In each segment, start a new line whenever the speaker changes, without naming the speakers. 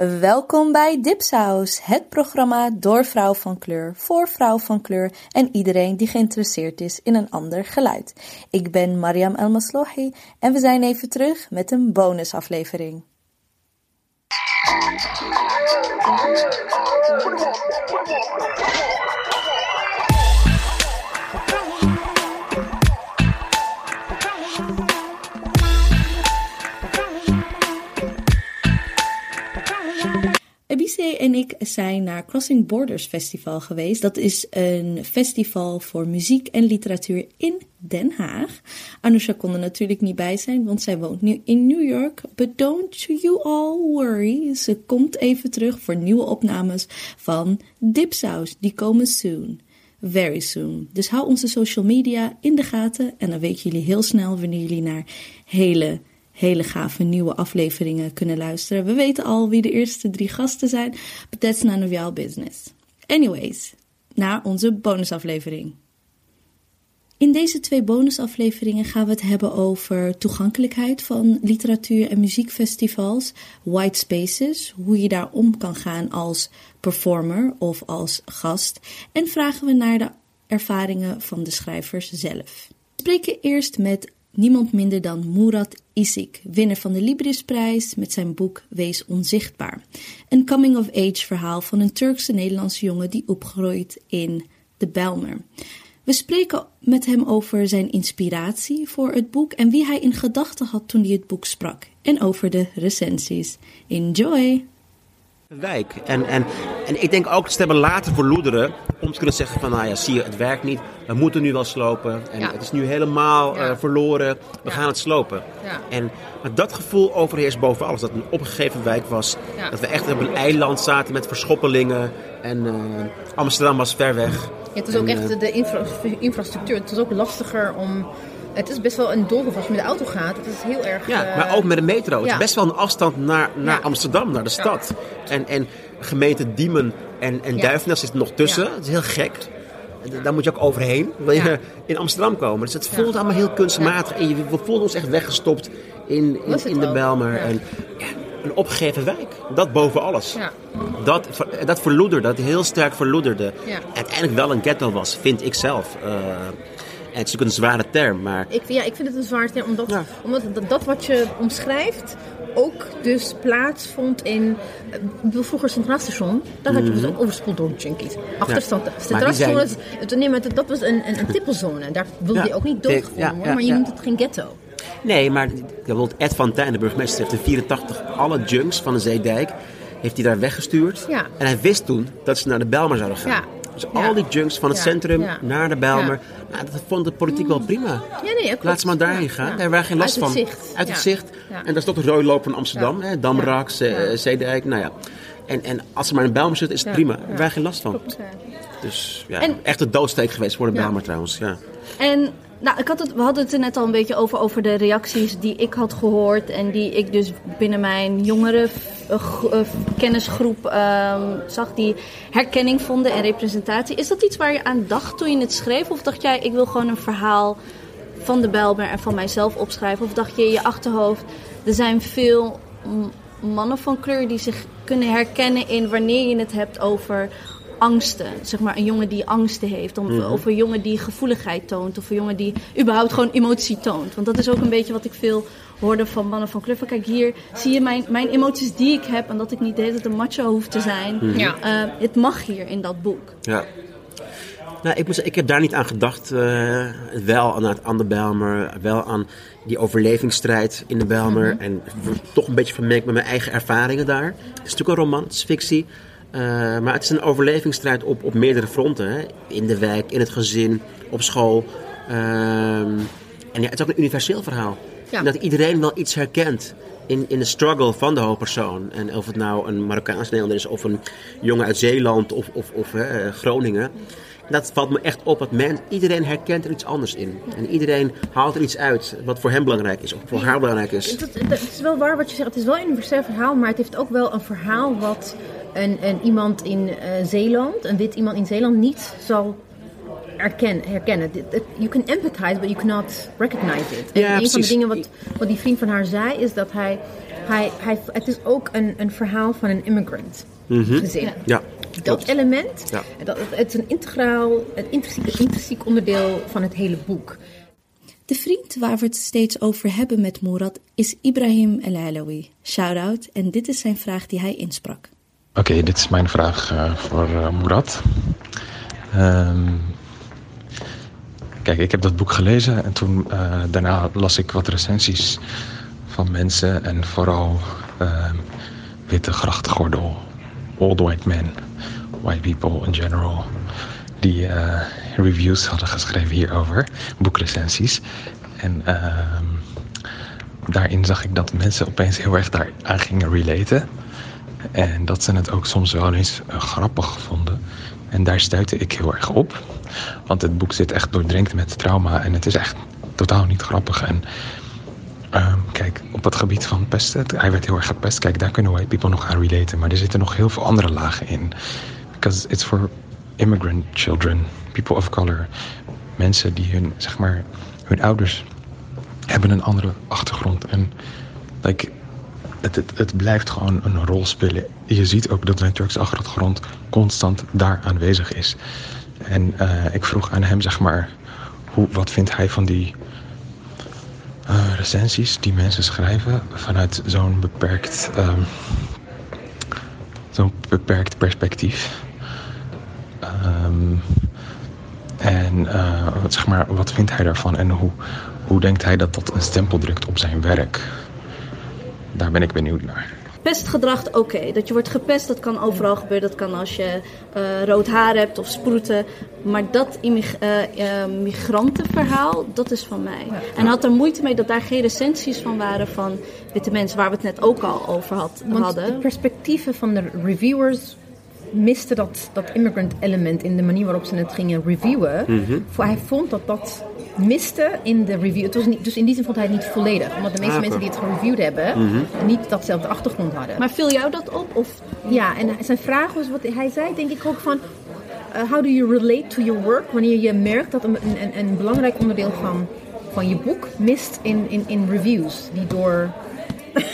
Welkom bij Dipsaus, het programma door vrouw van kleur, voor vrouw van kleur en iedereen die geïnteresseerd is in een ander geluid. Ik ben Mariam Elmaslohi en we zijn even terug met een bonusaflevering. Ebice en ik zijn naar Crossing Borders Festival geweest. Dat is een festival voor muziek en literatuur in Den Haag. Anusha kon er natuurlijk niet bij zijn, want zij woont nu in New York. But don't you all worry. Ze komt even terug voor nieuwe opnames van Dipsaus. Die komen soon. Very soon. Dus hou onze social media in de gaten en dan weten jullie heel snel wanneer jullie naar hele hele gave nieuwe afleveringen kunnen luisteren. We weten al wie de eerste drie gasten zijn, but that's none of your business. Anyways, naar onze bonusaflevering. In deze twee bonusafleveringen gaan we het hebben over toegankelijkheid van literatuur- en muziekfestivals, white spaces, hoe je daar om kan gaan als performer of als gast, en vragen we naar de ervaringen van de schrijvers zelf. We spreken eerst met niemand minder dan Murat Isik, winnaar van de Librisprijs met zijn boek Wees Onzichtbaar. Een coming-of-age verhaal van een Turkse Nederlandse jongen die opgroeit in de Bijlmer. We spreken met hem over zijn inspiratie voor het boek en wie hij in gedachten had toen hij het boek sprak. En over de recensies. Enjoy!
wijk. En, en, en ik denk ook ze hebben laten verloederen om te kunnen zeggen van, nou ja, zie je, het werkt niet. We moeten nu wel slopen. En
Ja.
het is nu helemaal
Ja.
eh, verloren. We
Ja.
gaan het slopen.
Ja.
En maar dat gevoel overheerst boven alles. Dat het een opgegeven wijk was. Dat we echt op een eiland zaten met verschoppelingen. En eh, Amsterdam was ver weg.
Ja, het is
En,
ook
eh,
echt de infra- infrastructuur. Het is ook lastiger om. Het is best wel een doolhof als je met de auto gaat. Het is heel erg.
Ja,
eh,
maar ook met de metro. Het is best wel een afstand naar, naar. Amsterdam, naar de stad. En, en gemeente Diemen en, en. Duivenes zit er nog tussen. Het is heel gek. Daar moet je ook overheen. Wil je in Amsterdam komen. Dus het voelt allemaal heel kunstmatig. En je, we voelden ons echt weggestopt in, in, in de. Bijlmer.
Ja.
En een opgegeven wijk. Dat boven alles.
Ja.
Dat, dat verloederde, dat heel sterk verloederde.
Ja.
Uiteindelijk wel een ghetto was, vind ik zelf. Eh, en het is natuurlijk een zware term, maar
Ik, ja, ik vind het een zwaar term, omdat,
Ja.
omdat dat, dat wat je omschrijft ook dus plaatsvond in... eh, vroeger Centraal Station, daar had je dus ook overspoeld door junkies. Achterstand.
Mhm. Die zijn-
nee, maar dat, was een, een, een tippelzone. Daar wilde
Ja.
je ook niet
Ja,
doodgevonden
ja,
worden, maar je
ja.
noemt het geen ghetto.
Nee, maar bijvoorbeeld Ed van Tijn, de burgemeester, heeft in 84 alle junks van de Zeedijk heeft hij daar weggestuurd.
Ja.
En hij wist toen dat ze naar de Bijlmer zouden gaan.
Ja.
Dus
Ja.
al die junks van het
Ja.
centrum
Ja.
naar de Bijlmer.
Ja.
Nou, dat vond de politiek wel prima.
Ja, nee, klopt.
Laat ze maar daarheen gaan. Daar hebben wij geen last
Uit het
van.
zicht.
Uit het zicht. En dat is toch de rode loop van Amsterdam. Hè? Damrak. Zeedijk. Nou ja. En, en als ze maar in Bijlmer zitten, is het prima. Daar hebben wij geen last van.
Klopt.
Dus ja,
En-
echt een doodsteek geweest voor de. Bijlmer trouwens. Ja.
En nou, ik had het, we hadden het er net al een beetje over, over de reacties die ik had gehoord. En die ik dus binnen mijn jongere eh, eh, kennisgroep ehm, zag. Die herkenning vonden en representatie. Is dat iets waar je aan dacht toen je het schreef? Of dacht jij, ik wil gewoon een verhaal van de Bijlmer en van mijzelf opschrijven? Of dacht je in je achterhoofd, er zijn veel mannen van kleur die zich kunnen herkennen in wanneer je het hebt over angsten. Zeg maar een jongen die angsten heeft. Of, of een jongen die gevoeligheid toont. Of een jongen die überhaupt gewoon emotie toont. Want dat is ook een beetje wat ik veel hoorde van mannen van kleur. Kijk, hier zie je mijn, mijn emoties die ik heb. En dat ik niet de hele tijd een macho hoef te zijn.
Ja.
Eh, het mag hier in dat boek.
Ja. Nou, ik, zeggen, ik heb daar niet aan gedacht. eh, wel aan, het- aan de Bijlmer, wel aan die overlevingsstrijd in de Bijlmer. En v- toch een beetje vermengd met mijn eigen ervaringen daar. Het is natuurlijk een roman, het is fictie. Eh, maar het is een overlevingsstrijd op, op meerdere fronten. Hè? In de wijk, in het gezin, op school. Ehm, en ja, het is ook een universeel verhaal.
Ja.
Dat iedereen wel iets herkent in, in de struggle van de hoofdpersoon. En of het nou een Marokkaans Nederlander is of een jongen uit Zeeland of, of, of hè, Groningen. Dat valt me echt op. Dat men, iedereen herkent er iets anders in. En iedereen haalt er iets uit wat voor hem belangrijk is of voor haar belangrijk is.
Het is wel waar wat je zegt. Het is wel een universeel verhaal, maar het heeft ook wel een verhaal wat een, een iemand in eh, Zeeland, een wit iemand in Zeeland, niet zal erken, herkennen. You can empathize, but you cannot recognize it. En
Ja,
een van de dingen wat, wat die vriend van haar zei, is dat hij hij, hij, het is ook een, een verhaal van een immigrant gezin.
Ja,
Dat
klopt.
element,
Ja.
dat, het is een integraal, een intrinsiek, intrinsiek onderdeel van het hele boek.
De vriend waar we het steeds over hebben met Murat is Ibrahim El Alawi. Shout-out en dit is zijn vraag die hij insprak.
Oké, dit is mijn vraag eh, voor eh Murat. Ehm, kijk, ik heb dat boek gelezen en toen eh, daarna las ik wat recensies van mensen en vooral ehm, witte grachtgordel, old white men, white people in general, die reviews hadden geschreven hierover, boekrecensies. En ehm, daarin zag ik dat mensen opeens heel erg daar aan gingen relaten. En dat ze het ook soms wel eens eh, grappig vonden. En daar stuitte ik heel erg op. Want het boek zit echt doordrenkt met trauma en het is echt totaal niet grappig. En ehm, kijk, op het gebied van pesten, hij werd heel erg gepest. Kijk, daar kunnen white people nog aan relaten. Maar er zitten nog heel veel andere lagen in. Because it's for immigrant children, people of color. Mensen die hun, zeg maar, hun ouders hebben een andere achtergrond. En like, het, het, blijft gewoon een rol spelen. Je ziet ook dat zijn Turkse achtergrond constant daar aanwezig is. En eh, ik vroeg aan hem, zeg maar, hoe, wat vindt hij van die eh, recensies die mensen schrijven vanuit zo'n beperkt, ehm, zo'n beperkt perspectief. Ehm, en eh, zeg maar, wat vindt hij daarvan en hoe, hoe denkt hij dat dat een stempel drukt op zijn werk? Daar ben ik benieuwd naar.
Pestgedrag, oké. Dat je wordt gepest, dat kan overal gebeuren. Dat kan als je eh, rood haar hebt of sproeten. Maar dat immig- eh, eh, migrantenverhaal, dat is van mij. En had er moeite mee dat daar geen recensies van waren van witte mensen, waar we het net ook al over had,
Want de
hadden.
perspectieven van de reviewers miste dat, dat immigrant element in de manier waarop ze het gingen reviewen. Voor Hij vond dat dat miste in de review. Het was niet, dus in die zin vond hij het niet volledig. Omdat de meeste
Ah,
mensen die het gereviewd hebben, niet datzelfde achtergrond hadden.
Maar viel jou dat op? Of
Ja, en zijn vraag was wat hij zei, denk ik ook van. uh, how do you relate to your work wanneer je merkt dat een, een, een belangrijk onderdeel van, van je boek mist in, in, in reviews die door.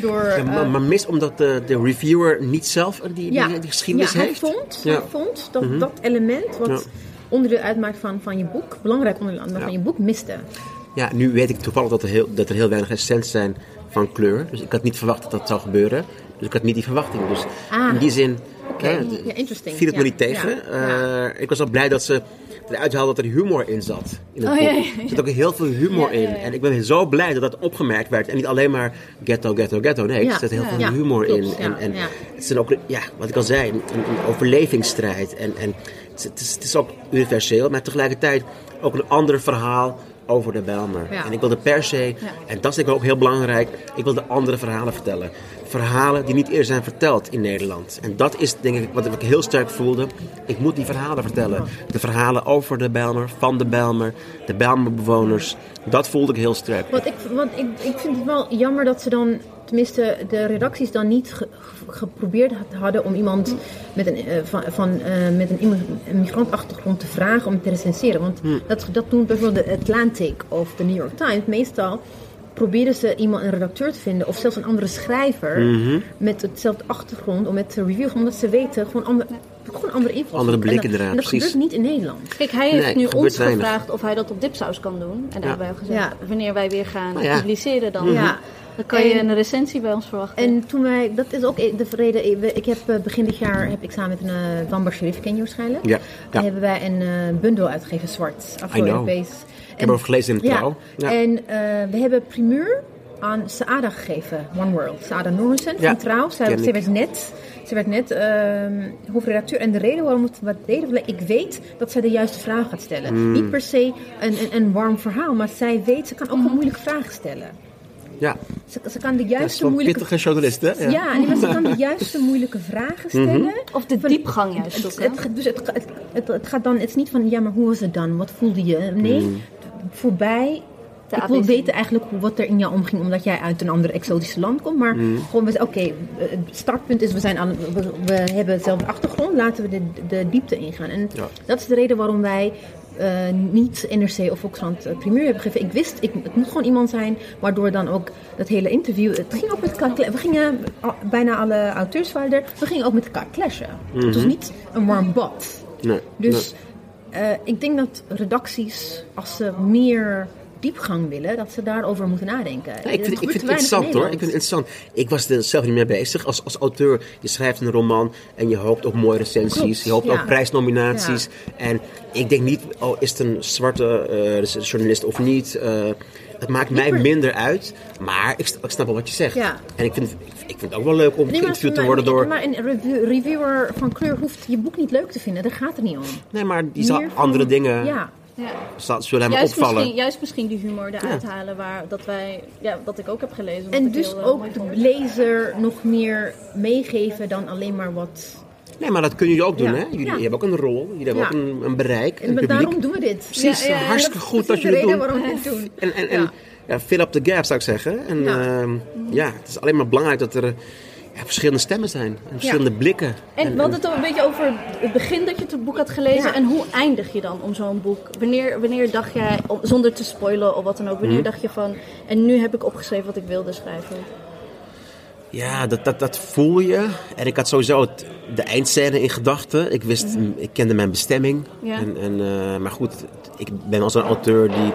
door
Ja,
uh,
maar, maar mis omdat de, de reviewer niet zelf die, die, die geschiedenis
ja, hij
heeft.
Vond,
Ja.
hij vond dat dat element wat
Ja.
Onderdeel uitmaakt van, van je boek, belangrijk onderdeel
Ja.
van je boek, miste.
Ja, nu weet ik toevallig dat er heel, dat er heel weinig recensies zijn van kleur. Dus ik had niet verwacht dat dat zou gebeuren. Dus ik had niet die verwachting. Dus
Ah.
in die zin
ja,
viel het me niet tegen.
ja.
Eh, ik was ook blij dat ze eruit dat er humor in zat. In het
Oh,
boek.
ja, ja, ja.
Er zit ook heel veel humor in. En ik ben zo blij dat dat opgemerkt werd. En niet alleen maar ghetto, ghetto, ghetto. Nee, er zit heel veel humor
klopt,
in. En, en het is ook, ja, wat ik al zei, een, een overlevingsstrijd. En, en het, is, het is ook universeel, maar tegelijkertijd ook een ander verhaal over de Bijlmer.
Ja.
En ik wilde per se, en dat is denk ik ook heel belangrijk, ik wilde andere verhalen vertellen. Verhalen die niet eerder zijn verteld in Nederland. En dat is denk ik wat ik heel sterk voelde. Ik moet die verhalen vertellen. De verhalen over de Bijlmer, van de Bijlmer, de Bijlmerbewoners. Dat voelde ik heel sterk.
Want, ik, want ik, ik vind het wel jammer dat ze dan, tenminste de redacties dan niet ge- ge- geprobeerd had- hadden om iemand met een, eh, van, van, eh, met een, migrantachtergrond te vragen om te recenseren. Want dat, dat doen bijvoorbeeld de Atlantic of de New York Times. Meestal proberen ze iemand, een redacteur te vinden of zelfs een andere schrijver met hetzelfde achtergrond om het te reviewen. Omdat ze weten, gewoon, ander, gewoon andere invloed.
Andere blik
En dat-
inderdaad,
En dat
precies.
gebeurt niet in Nederland.
Kijk, hij heeft
Nee,
nu ons
weinig.
gevraagd of hij dat op dipsaus kan doen. En daar hebben wij gezegd,
Ja.
wanneer wij weer gaan
Nou ja.
publiceren dan,
Ja.
Dan kan je
En-
een recensie bij ons verwachten.
En toen wij, dat is ook de reden, ik heb eh, begin dit jaar heb ik samen met een uh, Wamba Sharif, ken je waarschijnlijk?
Ja,
Daar
ja.
hebben wij een eh, bundel uitgegeven, zwart, Afro-Europees.
Ik heb erover gelezen in het
Ja,
trouw. Ja.
en eh, we hebben primeur aan Saada gegeven, One World. Saada Noorsen
Ja,
van Trouw. Zij,
ken
zij
ik.
werd net, zij werd net ehm, hoofdredacteur. En de reden waarom het wat deden, ik weet dat zij de juiste vraag gaat stellen.
Hmm.
Niet per se een, een, een warm verhaal, maar zij weet, ze kan ook wel moeilijke vragen stellen.
Ja.
Ze, ze kan de juiste moeilijke
pittige journalist, hè?
ja, nee, maar ze kan de juiste moeilijke vragen stellen.
of de diepgang juist
Het,
zoeken.
het, dus het, het, het, het gaat dan, het is niet van, ja, maar hoe was het dan? Wat voelde je? Nee, voorbij.
De
ik wil weten eigenlijk hoe, wat er in jou omging, omdat jij uit een ander exotisch land komt. Maar gewoon, we- oké, het startpunt is, we, zijn alle, we, we hebben dezelfde achtergrond, laten we de, de diepte ingaan. En
Ja.
dat is de reden waarom wij niet NRC of Volkskrant uh, primeur hebben gegeven. Ik wist, ik, het moet gewoon iemand zijn, waardoor dan ook dat hele interview... Het ging ook met elkaar... We gingen, al- bijna alle auteurs waren er, we gingen ook met elkaar clashen. Het was niet een warm bad.
Nee,
Dus eh, ik denk dat redacties, als ze meer diepgang willen, dat ze daarover moeten nadenken.
Ja, ik vind,
Het
ik vind het interessant hoor. Ik vind het interessant. Ik was er zelf niet mee bezig. Als, als auteur, je schrijft een roman en je hoopt op mooie recensies.
Klopt,
je hoopt
ja.
op prijsnominaties. En ik denk niet, oh, is het een zwarte eh, journalist of niet? Eh, het maakt mij minder uit. Maar ik, ik snap wel wat je zegt.
Ja.
En ik vind, ik vind het ook wel leuk om
Nee,
geïnterviewd te worden door...
maar een review- reviewer van kleur hoeft je boek niet leuk te vinden. Daar gaat het niet om.
Nee, maar die zal andere dingen
Ja.
Ja.
zal- zullen hem
Juist,
opvallen.
misschien, juist misschien die humor eruit halen waar dat wij, ja, dat ik ook heb gelezen.
En dus
heel, eh,
ook de lezer nog meer meegeven dan alleen maar wat.
Nee, maar dat kunnen jullie ook doen,
Ja.
hè? Jullie
Ja.
hebben ook een rol. Jullie hebben
Ja.
ook een, een bereik,
En
een
maar
publiek.
daarom doen we dit.
Precies,
Ja, ja, ja,
hartstikke
dat-
goed
dat
dat
is de
jullie
reden
doen.
waarom we dit doen.
En, en, en fill up the gap, zou ik zeggen. En
Ja.
ja, ja het is alleen maar belangrijk dat er ja, verschillende stemmen zijn. En verschillende blikken.
En we hadden het al een beetje over het begin dat je het boek had gelezen.
Ja.
En hoe eindig je dan om zo'n boek? Wanneer, wanneer dacht jij, zonder te spoilen of wat dan ook, wanneer
Mhm.
dacht je van... En nu heb ik opgeschreven wat ik wilde schrijven.
Ja, dat, dat, dat voel je. En ik had sowieso het- de eindscène in gedachten. Ik wist, ik kende mijn bestemming. En, en, eh, maar goed, ik ben als een auteur die...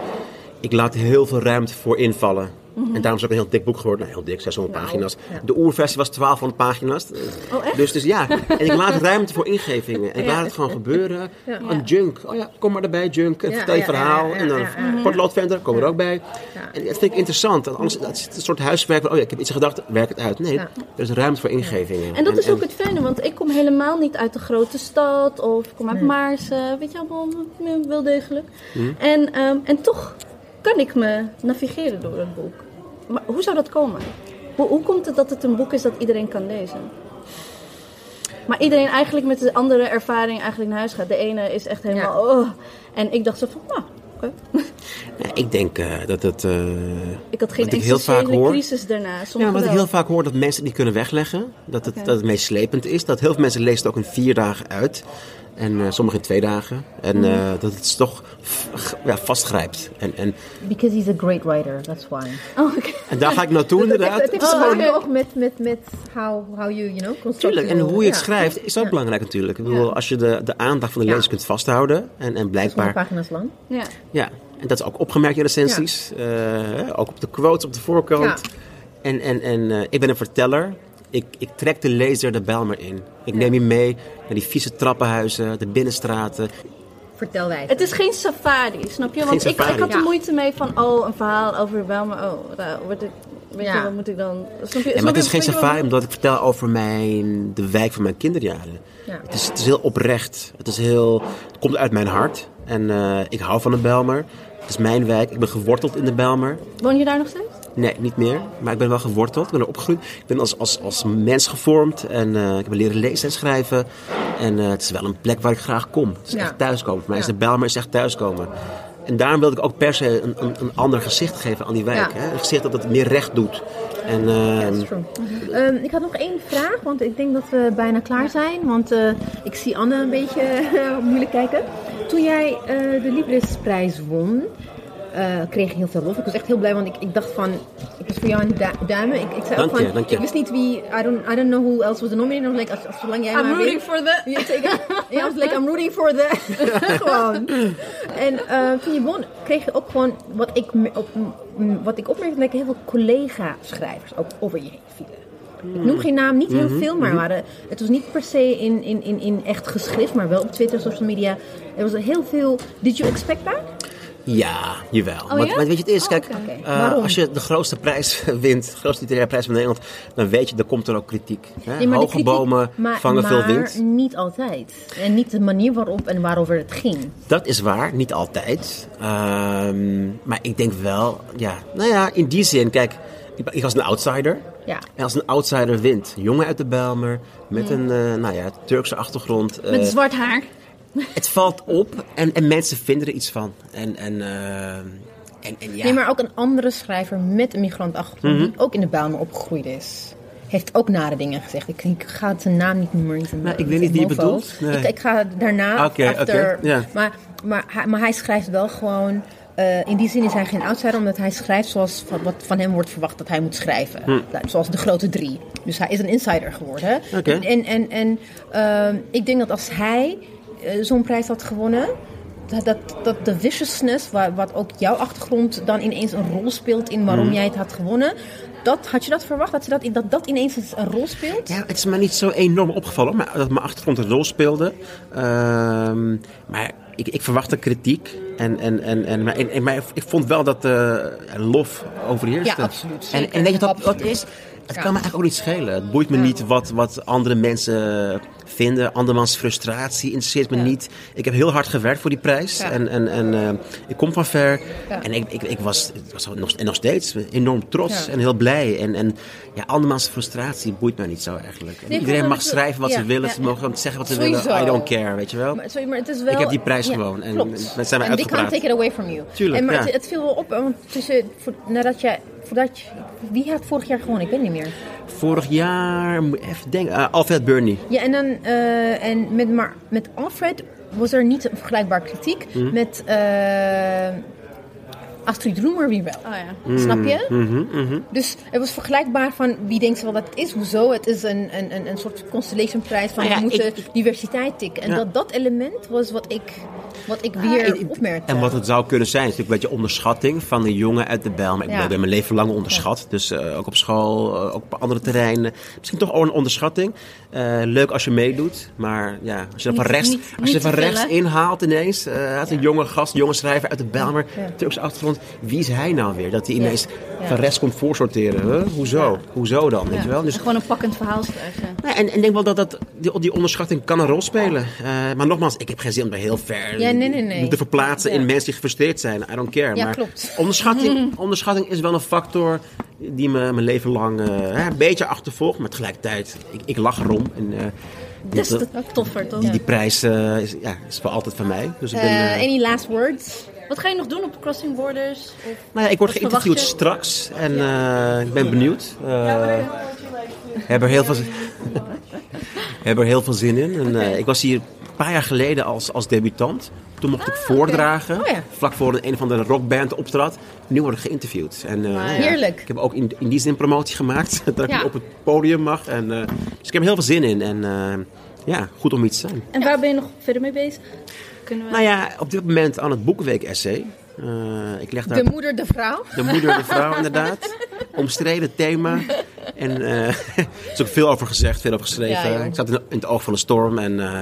Ik laat heel veel ruimte voor invallen. En daarom is het ook een heel dik boek geworden. Nou, heel dik, 600 pagina's.
ja.
De oerversie was 1200 pagina's.
Oh, echt?
Dus, dus ja, en ik laat ruimte voor ingevingen. En ik laat het gewoon gebeuren. Een junk. Oh ja, kom maar erbij, junk. En
Ja,
vertel je verhaal.
ja, ja,
en dan
ja, ja.
potlood verder, kom er ook bij.
Ja.
En dat vind ik interessant. Want Anders, dat is een soort huiswerk. van, Oh ja, ik heb iets gedacht, werk het uit. Nee,
Ja.
er is ruimte voor ingevingen.
En dat is ook het fijne, want ik kom helemaal niet uit de grote stad of ik kom uit Maarsen, weet je allemaal, wel degelijk. En, ehm, en toch kan ik me navigeren door het boek. Maar hoe zou dat komen? Hoe, hoe komt het dat het een boek is dat iedereen kan lezen? Maar iedereen eigenlijk met een andere ervaring eigenlijk naar huis gaat. De ene is echt helemaal, oh. En ik dacht zo van, nou, oké.
Ja, ik denk eh, dat het... eh,
Ik had geen
Wat ik heel vaak
existentiële crisis daarna.
ja, wat ik heel vaak hoor, dat mensen het niet kunnen wegleggen. Dat het, dat het meeslepend is. Dat heel veel mensen lezen het ook in vier dagen uit. En eh sommigen in twee dagen. En
Mhm.
eh, dat het toch ja, vastgrijpt. En, en,
Because he's a great writer, that's why.
Oh, oké.
en daar ga ik naartoe inderdaad.
Het heeft
Oh,
gewoon ook met, met, met how, how you, you know, construct
Tuurlijk, en hoe je het
ja.
schrijft is ook
Ja.
belangrijk natuurlijk. Ik bedoel, als je de, de aandacht van de lezer kunt vasthouden. En, en
600
blijkbaar
pagina's lang.
Ja.
Ja, en dat is ook opgemerkt in recensies. Eh, ook op de quotes op de voorkant.
Ja.
En, en, en eh, ik ben een verteller. Ik, ik trek de lezer de Bijlmer in. Ik neem je mee naar die vieze trappenhuizen, de binnenstraten.
Vertel wij.
Het is geen safari, snap je? Want ik, ik had er
Ja.
moeite mee van, oh, een verhaal over Belma. Oh, daar word ik, weet
Ja.
je, wat moet ik dan... Snap je?
Ja, maar
snap
het is geen safari omdat ik vertel over mijn, de wijk van mijn kinderjaren.
Ja.
Het, is, het is heel oprecht. Het, is heel, het komt uit mijn hart. En eh, ik hou van de Bijlmer. Het is mijn wijk. Ik ben geworteld in de Bijlmer.
Woon je daar nog steeds?
Nee, niet meer. Maar ik ben wel geworteld. Ik ben er opgegroeid. Ik ben als, als, als mens gevormd. En eh, ik heb leren lezen en schrijven. En eh, het is wel een plek waar ik graag kom. Het is
Ja.
echt thuiskomen. Voor mij is de Bijlmer is echt thuiskomen. En daarom wilde ik ook per se een, een, een ander gezicht geven aan die wijk. Hè? Een gezicht dat het meer recht doet. En, eh,
That's true. Ehm, ik had nog één vraag, want ik denk dat we bijna klaar zijn. Want eh, ik zie Anne een beetje moeilijk kijken. Toen jij de Librisprijs won, eh, kreeg je heel veel lof. Ik was echt heel blij, want ik, ik dacht van... Ik was voor jou aan het du- duimen. Ik, ik zei
Dank
ook
je,
van...
dank je.
Ik wist niet wie... I don't, I don't know who else was. I was like, als, als, zolang jij
I'm
maar
rooting for the...
Ja, zeker. Ja, I was like, I'm rooting for the... gewoon. En eh, toen je won, kreeg je ook gewoon... Wat ik, op, wat ik opmerkte, dat heel veel collega-schrijvers ook over je heen vielen. Ik noem geen naam, niet heel veel, maar waren, het was niet per se in, in, in, in echt geschrift, maar wel op Twitter, social media. Er was heel veel... Did you expect that?
Ja, jawel. maar,
ja?
maar weet je, het is,
Oh,
kijk, eh, als je de grootste prijs wint, de grootste literaire prijs van Nederland, dan weet je, er komt er ook kritiek. Hè?
Nee, maar
Hoge
kritiek-
bomen
maar,
vangen
maar
veel wind.
niet altijd. En niet de manier waarop en waarover het ging.
Dat is waar, niet altijd. Ehm, maar ik denk wel, ja, nou ja, in die zin, kijk, ik, was een outsider.
Ja.
En als een outsider wint, jongen uit de Bijlmer, met een, eh, nou ja, Turkse achtergrond. eh,
Met zwart haar.
Het valt op en, en mensen vinden er iets van. En, en, eh, en, en ja.
Nee, maar ook een andere schrijver met een migrantachtergrond, die ook in de Bijlmer opgegroeid is. Heeft ook nare dingen gezegd. Ik, ik ga zijn naam niet noemen. Niet
Nou, ik weet niet wie je bedoelt. Nee.
Ik, ik ga daarna after-
oké, ja.
Maar maar, hij, maar hij schrijft wel gewoon. eh, in die zin is hij geen outsider, omdat hij schrijft zoals van, wat van hem wordt verwacht dat hij moet schrijven. Nou, Zoals de grote drie. Dus hij is een insider geworden.
Oké.
En, en, en, ehm, ik denk dat als hij zo'n prijs had gewonnen. Dat, dat, dat de viciousness, waar, wat ook jouw achtergrond dan ineens een rol speelt in waarom jij het had gewonnen. Dat, had je dat verwacht? Dat, je dat, dat dat ineens een rol speelt?
Ja, het is me niet zo enorm opgevallen, maar dat mijn achtergrond een rol speelde. Ehm, maar ik, ik verwachtte kritiek. En, en, en, en, maar, en, maar ik vond wel dat de lof overheerste.
Ja, absoluut.
En,
Zeker.
en weet je wat, wat
Absoluut.
is? Het
Ja.
kan me eigenlijk ook niet schelen. Het boeit me niet wat, wat andere mensen vinden. Andermans frustratie interesseert me
Ja.
niet. Ik heb heel hard gewerkt voor die prijs. En, en, en eh, ik kom van ver. En ik, ik, ik was, was nog, en nog steeds enorm trots en heel blij. En, en ja, andermans frustratie boeit mij niet zo eigenlijk. En
Nee,
Iedereen mag schrijven wat ze willen. Ze mogen zeggen wat ze
Sowieso.
willen. I don't care, weet je wel.
Maar, sorry, maar het is wel...
Ik heb die prijs gewoon en mensen zijn mij
And they can't
uitgepraat.
take it away from you.
Tuurlijk,
en, maar het, het viel wel op, want tussen, voor, nadat jij... Voordat je, wie had vorig jaar gewonnen? Ik weet niet meer.
Vorig jaar, even denken, uh, Alfred Burney.
Ja, en dan... eh, en met, maar met Alfred was er niet een vergelijkbaar kritiek.
Mhm.
Met eh, Astrid Roemer weer wel.
Oh ja.
Snap je? Dus het was vergelijkbaar van wie denkt ze wel dat het is. Hoezo? Het is een, een, een, een soort constellation prijs van
Nou ja,
we moeten
ik-
diversiteit tikken. En
Ja.
dat dat element was wat ik, wat ik weer
En-
opmerkte.
En wat het zou kunnen zijn, is natuurlijk een beetje onderschatting van een jongen uit de Bijl. Maar ik
Ja.
ben mijn leven lang onderschat. Dus eh, ook op school, eh, ook op andere terreinen. Misschien toch ook een onderschatting. Eh, leuk als je meedoet. Maar ja, als je er van rechts,
niet-
als je van rechts inhaalt ineens. eh uit een jonge gast, een jonge schrijver uit de Bijlmer.
Ja.
Turkse achtergrond. Wie is hij nou weer? Dat hij ineens van rechts komt voorsorteren. Hoezo? Hoezo dan? Weet je wel? Dus
Gewoon een pakkend verhaal schrijven.
Ja, en ik denk wel dat, dat die, die onderschatting kan een rol spelen. Eh, maar nogmaals, ik heb geen zin om heel ver
Ja, nee, nee, nee.
te verplaatsen in mensen die gefrustreerd zijn. I don't care.
Ja,
maar
klopt.
Onderschatting, onderschatting is wel een factor die me mijn leven lang eh, een beetje achtervolgt. Maar tegelijkertijd, ik, ik lach erom. En,
Des
die,
te toffer, toch?
die, die prijs is, ja, is voor altijd van mij. Dus ik ben...
Any last words?
Wat ga je nog doen op Crossing Borders? Of...
Nou ja, ik word geïnterviewd straks en eh, ik ben benieuwd. Eh heb er heel veel, heb er heel veel zin in. En, eh, ik was hier een paar jaar geleden als, als debutant. Toen mocht ik voordragen,
Oh ja.
vlak voor een, een of andere rockband optrad. Nu word ik geïnterviewd. En, eh, ja,
Heerlijk.
Ik heb ook in, in die zin promotie gemaakt, dat
Ja.
ik op het podium mag. En, eh, dus ik heb er heel veel zin in. En eh, ja, goed om iets te zijn.
En waar ben je nog verder mee bezig? Kunnen we...
Nou ja, op dit moment aan het Boekenweek-essay. Eh, ik leg daar
De moeder, de vrouw.
de moeder, de vrouw inderdaad. Omstreden thema. En eh, er is ook veel over gezegd, veel over geschreven.
Ja,
ik zat in, in het oog van de storm. En eh,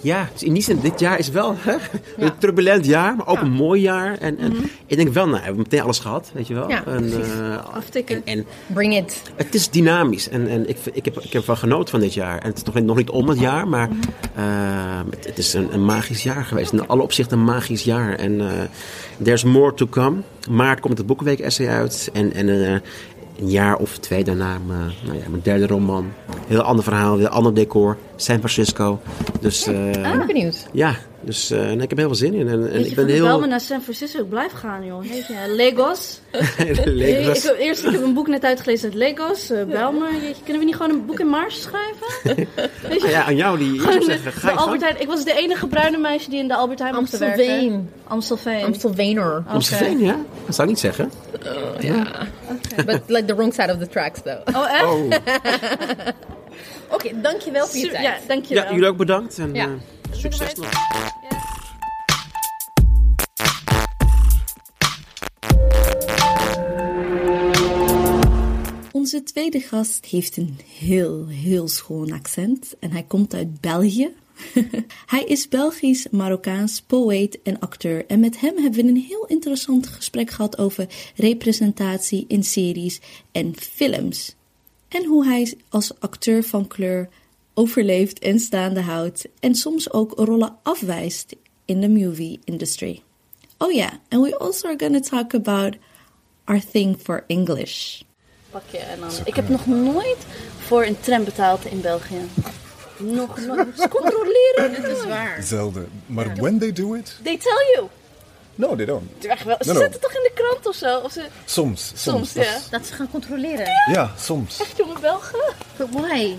ja, dus in die zin, dit jaar is wel hè, een turbulent jaar, maar ook
Ja. Mhm.
een mooi jaar. En, en ik denk wel, nou, we hebben meteen alles gehad, weet je wel.
Ja,
en,
precies.
eh,
Aftikken.
en, en
Bring it.
het is dynamisch en, en ik, ik, heb, ik heb wel genoten van dit jaar. En het is nog, niet- nog niet om het jaar, maar eh, het, het is een, een magisch jaar geweest. In alle opzichten een magisch jaar. En eh, there's more to come. Maart komt het Boekenweek-essay uit. En, en een jaar of twee daarna mijn, nou ja, mijn derde roman. Heel ander verhaal, heel ander decor. San Francisco. Dus eh,
Ik ben benieuwd.
ja, dus eh, en ik heb heel veel zin in. En, en ik ben heel...
Belmen naar San Francisco, ik blijf gaan, joh. Weet je, Lagos.
Lagos.
Ik heb, eerst ik heb een boek net uitgelezen uit Lagos, uh, Belmer. Jeetje, kunnen we niet gewoon een boek in Mars schrijven? Weet je,
Ah ja, aan jou die eerst zeggen, ga je
Albert. Heijn, ik was de enige bruine meisje die in de Albert Heijn mocht werken.
Amstelveen.
Amstelveen.
Amstelveener.
Amstelveen, ja? Dat zou ik niet zeggen.
But like the wrong side of the tracks though.
Oh, echt?
Oh.
Oké, dankjewel voor je tijd.
ja, dankjewel.
Ja, jullie ook bedankt. En,
Ja.
eh, succes nog.
Onze tweede gast heeft een heel, heel schoon accent en hij komt uit België. hij is Belgisch-Marokkaans poëet en acteur en met hem hebben we een heel interessant gesprek gehad over representatie in series en films. En hoe hij als acteur van kleur overleeft en staande houdt en soms ook rollen afwijst in de movie industry. Oh ja, and we also are going to talk about our thing for English.
Pak je en dan... Ik heb nog nooit voor een tram betaald in België. Nog nooit. Ze controleren.
Dat is waar.
Zelden. Maar when they do it,
They tell you.
No, they don't.
Echt wel. Ze
No, no.
zetten toch in de krant of zo? Of ze...
Soms. Soms.
Soms,
dat
ja.
Dat ze gaan controleren.
Ja, soms.
Echt jonge Belgen?
But why?